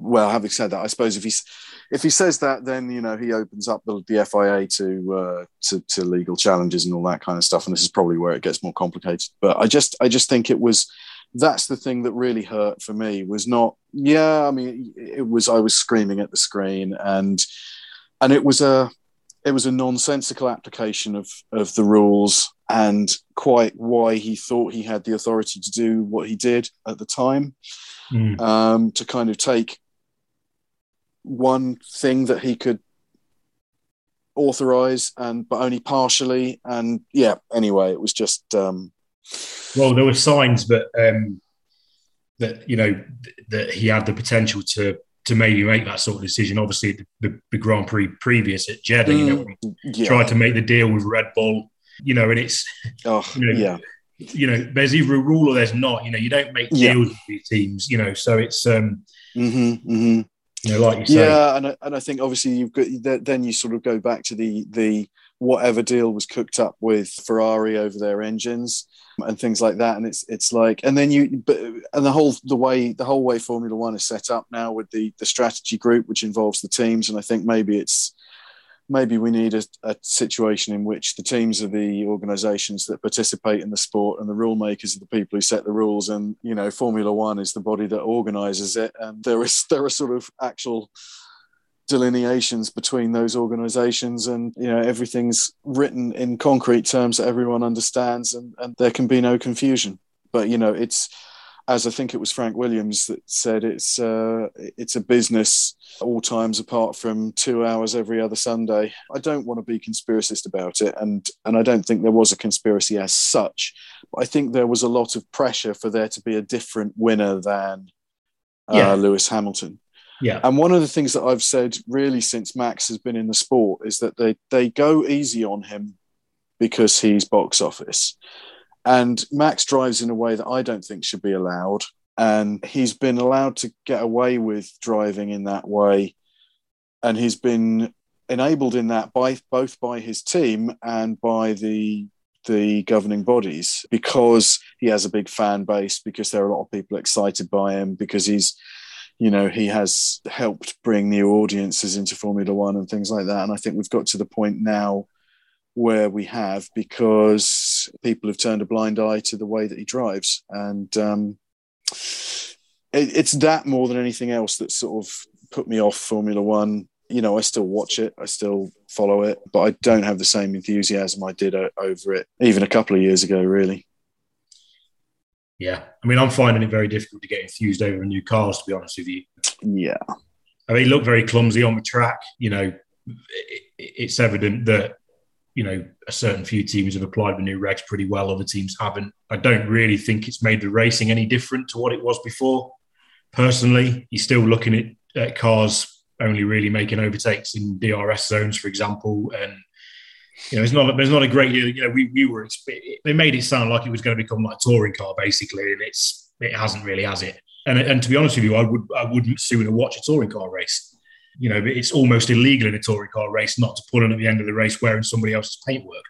well, having said that, I suppose if he's if he says that, then you know he opens up the, the FIA to, uh, to to legal challenges and all that kind of stuff, and this is probably where it gets more complicated. But I just I just think it was that's the thing that really hurt for me was not yeah i mean it was i was screaming at the screen and and it was a it was a nonsensical application of of the rules and quite why he thought he had the authority to do what he did at the time mm. um, to kind of take one thing that he could authorize and but only partially and yeah anyway it was just um well, there were signs that um, that you know that he had the potential to to maybe make that sort of decision. Obviously, the, the Grand Prix previous at Jeddah, you know, mm, yeah. tried to make the deal with Red Bull, you know, and it's oh you know, yeah. You know, there's either a rule or there's not. You know, you don't make deals yeah. with these teams. You know, so it's um, mm-hmm, mm-hmm. you know, like you say, yeah, and I, and I think obviously you've got then you sort of go back to the the whatever deal was cooked up with Ferrari over their engines and things like that. And it's it's like and then you but and the whole the way the whole way formula 1 is set up now with the the strategy group which involves the teams. And i think maybe it's maybe we need a, a situation in which the teams are the organizations that participate in the sport and the rule makers are the people who set the rules. And you know formula 1 is the body that organizes it. And there is there are sort of actual delineations between those organizations and you know everything's written in concrete terms that everyone understands and, and there can be no confusion but you know it's as I think it was Frank Williams that said, it's uh, it's a business all times apart from two hours every other Sunday. I don't want to be conspiracist about it, and and I don't think there was a conspiracy as such. But I think there was a lot of pressure for there to be a different winner than uh, yeah. Lewis Hamilton. Yeah. And one of the things that I've said really since Max has been in the sport is that they they go easy on him because he's box office. And Max drives in a way that I don't think should be allowed. And he's been allowed to get away with driving in that way. And he's been enabled in that by both by his team and by the the governing bodies because he has a big fan base because there are a lot of people excited by him because he's you know he has helped bring new audiences into formula 1 and things like that and i think we've got to the point now where we have because people have turned a blind eye to the way that he drives. And um, it, it's that more than anything else that sort of put me off Formula One. You know, I still watch it, I still follow it, but I don't have the same enthusiasm I did over it even a couple of years ago, really. Yeah. I mean, I'm finding it very difficult to get enthused over new cars, to be honest with you. Yeah. I mean, look very clumsy on the track. You know, it's evident that you know, a certain few teams have applied the new regs pretty well, other teams haven't. I don't really think it's made the racing any different to what it was before. Personally, you're still looking at, at cars only really making overtakes in DRS zones, for example, and you know, it's not there's not a great deal. You know, we, we were they made it sound like it was going to become like a touring car basically, and it's it hasn't really, has it? And and to be honest with you, I would I wouldn't sooner watch a touring car race you know, it's almost illegal in a touring car race not to pull in at the end of the race wearing somebody else's paintwork.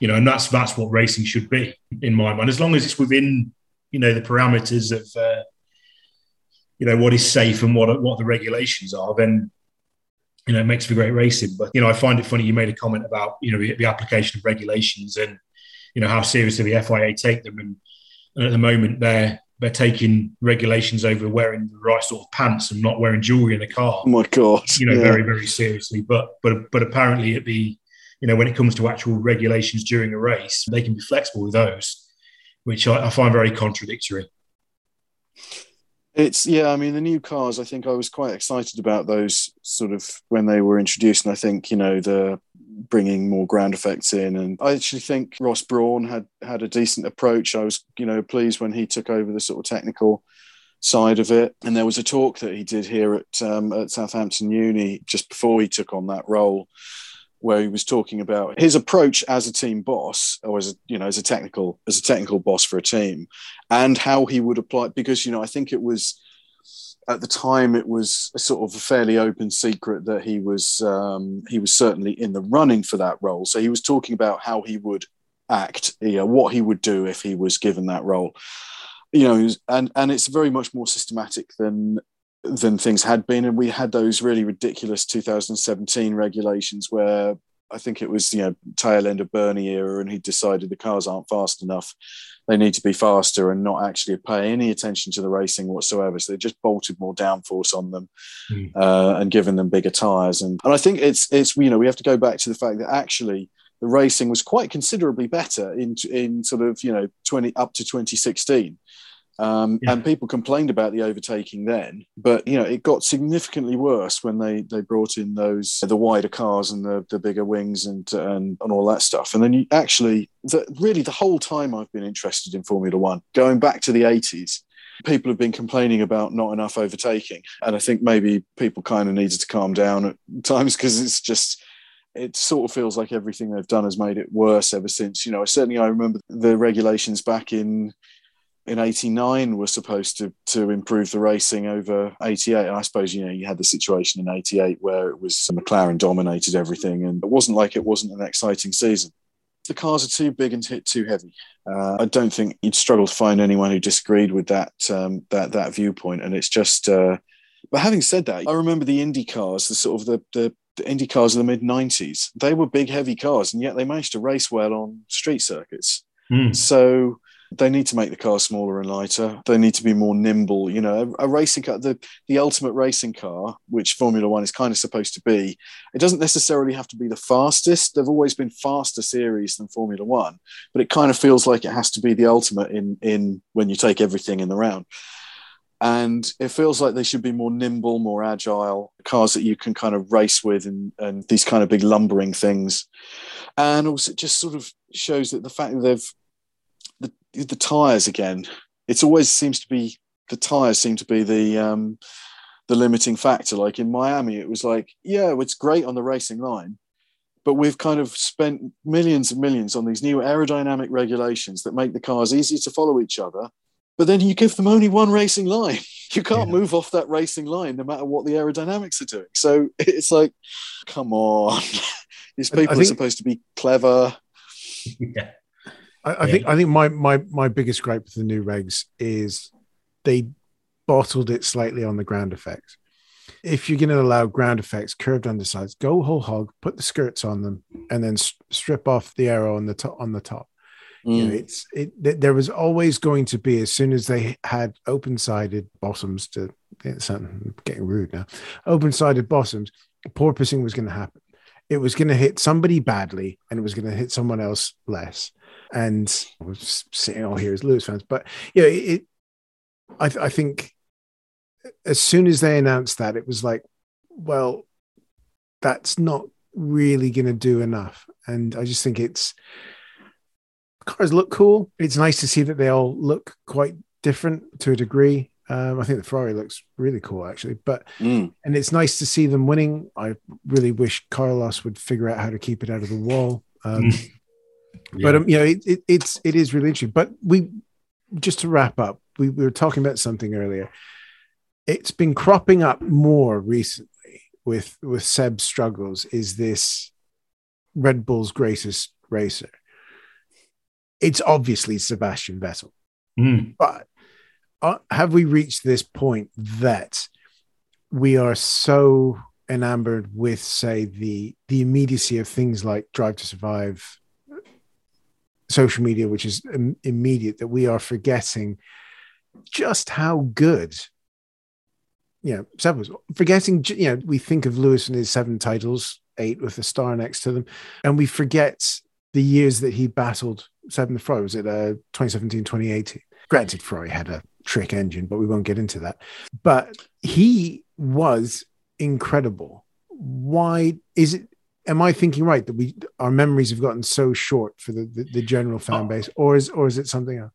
You know, and that's that's what racing should be in my mind, as long as it's within you know the parameters of uh, you know what is safe and what what the regulations are. Then you know it makes for great racing. But you know, I find it funny you made a comment about you know the, the application of regulations and you know how seriously the FIA take them, and, and at the moment they're they're taking regulations over wearing the right sort of pants and not wearing jewelry in the car. Oh my god! You know, yeah. very very seriously. But but but apparently, it be you know when it comes to actual regulations during a race, they can be flexible with those, which I, I find very contradictory. It's yeah, I mean the new cars. I think I was quite excited about those sort of when they were introduced, and I think you know the bringing more ground effects in, and I actually think Ross Brawn had had a decent approach. I was you know pleased when he took over the sort of technical side of it, and there was a talk that he did here at um, at Southampton Uni just before he took on that role where he was talking about his approach as a team boss or as a you know as a technical as a technical boss for a team and how he would apply because you know I think it was at the time it was a sort of a fairly open secret that he was um, he was certainly in the running for that role. So he was talking about how he would act you know what he would do if he was given that role. You know and and it's very much more systematic than than things had been. And we had those really ridiculous 2017 regulations where I think it was, you know, tail end of Bernie era, and he decided the cars aren't fast enough. They need to be faster and not actually pay any attention to the racing whatsoever. So they just bolted more downforce on them mm. uh, and given them bigger tyres. And, and I think it's, it's, you know, we have to go back to the fact that actually the racing was quite considerably better in, in sort of, you know, 20 up to 2016. Um, yeah. And people complained about the overtaking then, but you know it got significantly worse when they they brought in those the wider cars and the, the bigger wings and, and and all that stuff. And then you actually the, really the whole time I've been interested in Formula One, going back to the eighties, people have been complaining about not enough overtaking, and I think maybe people kind of needed to calm down at times because it's just it sort of feels like everything they've done has made it worse ever since. You know, certainly I remember the regulations back in in 89 were supposed to to improve the racing over 88 and i suppose you know you had the situation in 88 where it was mclaren dominated everything and it wasn't like it wasn't an exciting season. The cars are too big and hit too heavy. Uh, i don't think you'd struggle to find anyone who disagreed with that um, that that viewpoint. And it's just uh, but having said that i remember the indy cars the sort of the, the the Indy cars of the mid 90s, they were big, heavy cars, and yet they managed to race well on street circuits. Mm. So They need to make the car smaller and lighter. They need to be more nimble. You know, a, a racing car, the, the ultimate racing car, which Formula One is kind of supposed to be, it doesn't necessarily have to be the fastest. They've always been faster series than Formula One, but it kind of feels like it has to be the ultimate in in when you take everything in the round and it feels like they should be more nimble, more agile cars that you can kind of race with, and, and these kind of big lumbering things. And also, it just sort of shows that the fact that they've the tires again. It always seems to be the tires seem to be the um, the limiting factor. Like in Miami, it was like, yeah, it's great on the racing line, but we've kind of spent millions and millions on these new aerodynamic regulations that make the cars easier to follow each other but then you give them only one racing line. You can't yeah. move off that racing line no matter what the aerodynamics are doing. So it's like, come on. These people think, are supposed to be clever. Yeah. I, I yeah. think I think my my my biggest gripe with the new regs is they bottled it slightly on the ground effects. If you're going to allow ground effects, curved undersides, go whole hog, put the skirts on them, and then strip off the aero on the top on the top. Mm. You know, mm. it's it. There was always going to be as soon as they had open-sided bottoms to. It's getting rude now. Open-sided bottoms, porpoising was going to happen. It was going to hit somebody badly, and it was going to hit someone else less. And I was sitting all here as Lewis fans, but you know, it. I, I think as soon as they announced that, it was like, well, that's not really going to do enough. And I just think it's cars look cool. It's nice to see that they all look quite different to a degree. Um, I think the Ferrari looks really cool, actually. But mm. and it's nice to see them winning. I really wish Carlos would figure out how to keep it out of the wall. Um, mm. yeah. But um, you know, it, it, it's it is really interesting. But we just to wrap up, we, we were talking about something earlier. It's been cropping up more recently with with Seb's struggles. Is this Red Bull's greatest racer? it's obviously Sebastian Vettel. Mm. But uh, have we reached this point that we are so enamored with, say, the the immediacy of things like Drive to Survive, social media, which is Im- immediate, that we are forgetting just how good. You know, Seb was forgetting. You know, we think of Lewis and his seven titles, eight with a star next to them, and we forget the years that he battled Seven the Ferrari. Was it uh, 2017, 2018? Granted, Ferrari had a trick engine, but we won't get into that. But he was incredible. Why is it? Am I thinking right that we our memories have gotten so short for the, the, the general fan oh. base, or is or is it something else?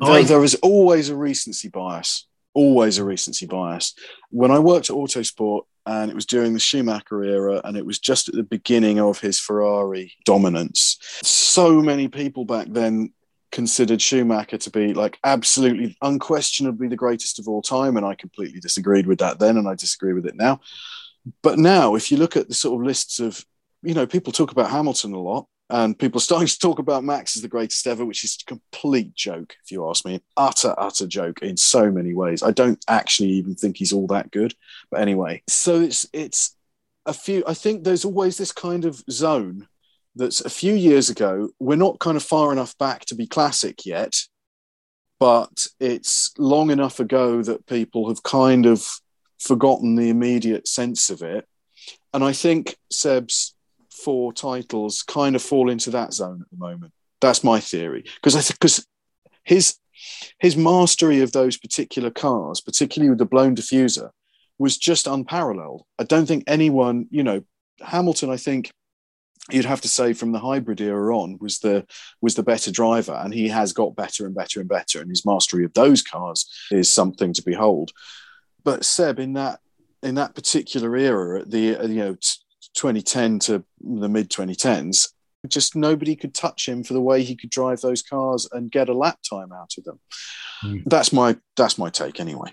Oh, there, there is always a recency bias. Always a recency bias. When I worked at Autosport, and it was during the Schumacher era, and it was just at the beginning of his Ferrari dominance. So many people back then considered Schumacher to be like absolutely unquestionably the greatest of all time, and I completely disagreed with that then, and I disagree with it now. But now, if you look at the sort of lists of, you know, people talk about Hamilton a lot, and people are starting to talk about Max as the greatest ever, which is a complete joke, if you ask me. Utter, utter joke in so many ways. I don't actually even think he's all that good. But anyway, so it's it's a few. I think there's always this kind of zone that's a few years ago. We're not kind of far enough back to be classic yet, but it's long enough ago that people have kind of forgotten the immediate sense of it. And I think Seb's four titles kind of fall into that zone at the moment. That's my theory because I because his his mastery of those particular cars, particularly with the blown diffuser, was just unparalleled. I don't think anyone, you know, Hamilton. I think you'd have to say from the hybrid era on was the was the better driver, and he has got better and better and better, and his mastery of those cars is something to behold. But Seb, in that in that particular era, at the you know 2010 to the mid 2010s, just nobody could touch him for the way he could drive those cars and get a lap time out of them. Mm. That's my that's my take anyway.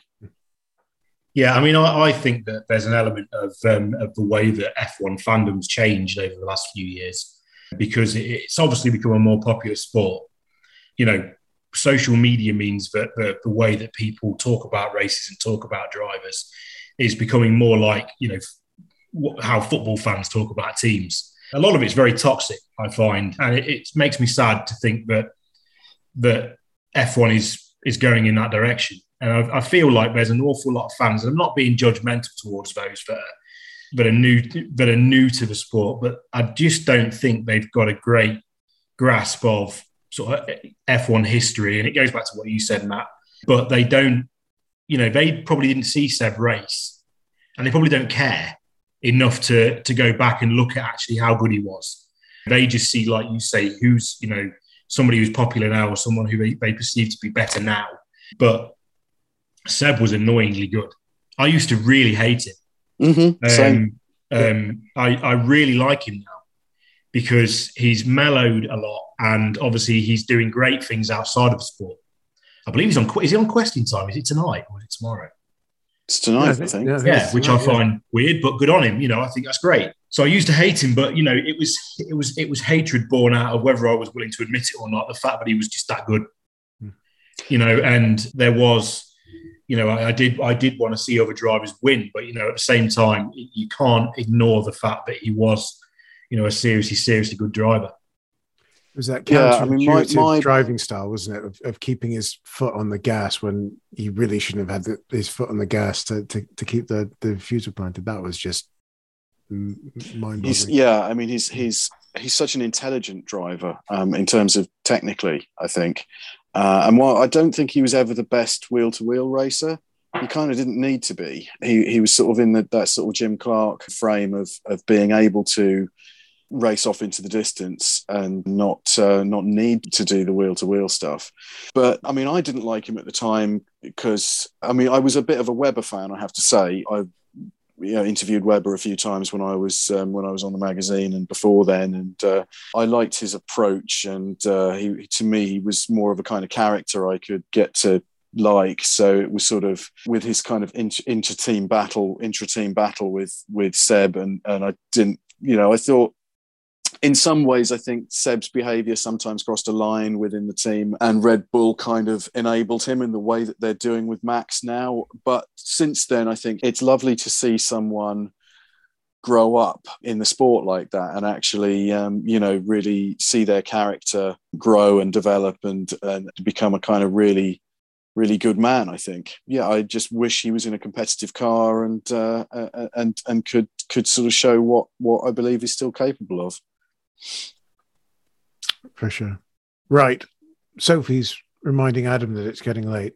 Yeah, I mean, I, I think that there's an element of um, of the way that F1 fandom's changed over the last few years because it's obviously become a more popular sport. You know, social media means that the, the way that people talk about races and talk about drivers is becoming more like you know how football fans talk about teams. A lot of it's very toxic, I find, and it, it makes me sad to think that that F1 is is going in that direction. And I, I, feel like there's an awful lot of fans, and I'm not being judgmental towards those that are, that are new that are new to the sport, but I just don't think they've got a great grasp of sort of F1 history. And it goes back to what you said, Matt. But they don't, you know, they probably didn't see Seb race, and they probably don't care enough to to go back and look at actually how good he was. They just see, like you say, who's you know somebody who's popular now or someone who they, they perceive to be better now. But Seb was annoyingly good. I used to really hate him. Mm-hmm. Um, um, I, I really like him now because he's mellowed a lot and obviously he's doing great things outside of the sport. I believe he's on. Is he on Question Time? Is it tonight or is it tomorrow? It's tonight, yeah, I think. Yeah, I think yeah which tonight, I find yeah. weird, but good on him. You know, I think that's great. So I used to hate him, but you know, it was it was it was hatred born out of whether I was willing to admit it or not. The fact that he was just that good, hmm. you know, and there was, you know, I, I, did I did want to see other drivers win, but you know, at the same time, you can't ignore the fact that he was, you know, a seriously seriously good driver. It was that counterintuitive yeah, I mean, my, my... driving style, wasn't it, of, of, keeping his foot on the gas when he really shouldn't have had the, his foot on the gas to, to, to keep the the diffuser planted. That was just mind yeah, I mean, he's he's he's such an intelligent driver um, in terms of technically. I think, uh, and while I don't think he was ever the best wheel to wheel racer, he kind of didn't need to be. He he was sort of in the, that sort of Jim Clark frame of of being able to race off into the distance and not uh, not need to do the wheel to wheel stuff. But I mean, I didn't like him at the time because I mean, I was a bit of a Webber fan. I have to say, I you know, interviewed Webber a few times when I was um, when I was on the magazine and before then, and uh, I liked his approach. And uh, he, to me, he was more of a kind of character I could get to like. So it was sort of with his kind of inter team battle, intra team battle with with Seb, and and I didn't, you know, I thought in some ways, I think Seb's behaviour sometimes crossed a line within the team, and Red Bull kind of enabled him in the way that they're doing with Max now. But since then, I think it's lovely to see someone grow up in the sport like that and actually um, you know really see their character grow and develop and and become a kind of really really good man i think yeah i just wish he was in a competitive car and uh, and and could could sort of show what what i believe he's still capable of for sure. Right. Sophie's reminding Adam that it's getting late.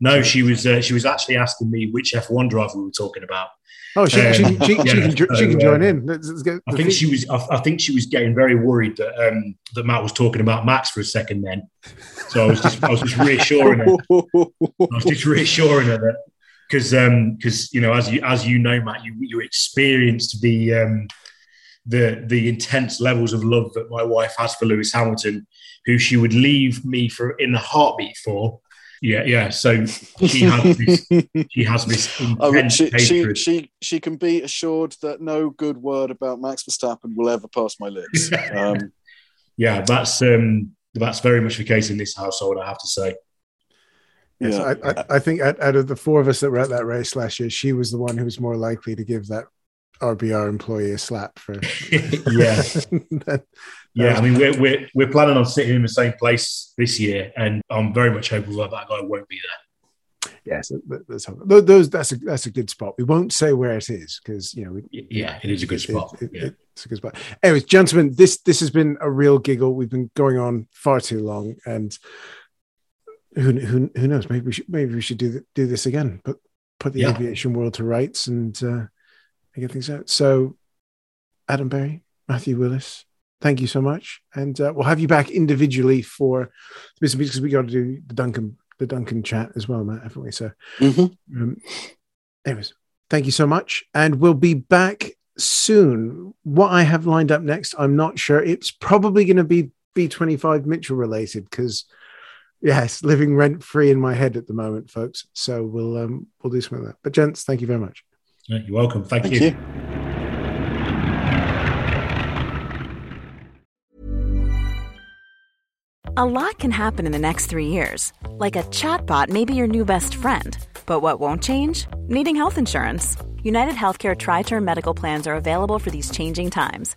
No, she was uh, she was actually asking me which F1 driver we were talking about. Oh, she, um, she, she, she, can, so, she can join uh, in. Let's, let's I think she was. I, I, think she was getting very worried that um, that Matt was talking about Max for a second. Then, so I was just I was just reassuring her. I was just reassuring her that because because um, you know as you as you know Matt, you you experienced the um, the the intense levels of love that my wife has for Lewis Hamilton, who she would leave me for in a heartbeat for. Yeah, yeah. So she has this. she has this intense I mean, she. She, she she can be assured that no good word about Max Verstappen will ever pass my lips. Um, yeah, that's um, that's very much the case in this household. I have to say. Yes, yeah. I, I, I, think out, out, of the four of us that were at that race last year, she was the one who was more likely to give that RBR employee a slap for. yeah, that, yeah. I mean, we're, we're we're planning on sitting in the same place this year, and I'm very much hopeful that that guy won't be there. Yes, that's those. That's a that's a good spot. We won't say where it is because you know. We, yeah, it is a good spot. It, it, yeah. It's a good spot. Anyways, gentlemen, this this has been a real giggle. We've been going on far too long, and who who who knows? Maybe we should maybe we should do do this again. Put put the yeah. aviation world to rights and. Uh, I get things out. So, Adam Berry, Matthew Willis, thank you so much, and uh, we'll have you back individually for this because we got to do the Duncan the Duncan chat as well, Matt, haven't we? So, mm-hmm. um, anyways, thank you so much, and we'll be back soon. What I have lined up next, I'm not sure. It's probably going to be B25 Mitchell related because yes, living rent free in my head at the moment, folks. So we'll um, we'll do something like that. But gents, thank you very much. You're welcome. Thank, Thank you. you. A lot can happen in the next three years. Like a chatbot may be your new best friend. But what won't change? Needing health insurance. United Healthcare Tri Term Medical Plans are available for these changing times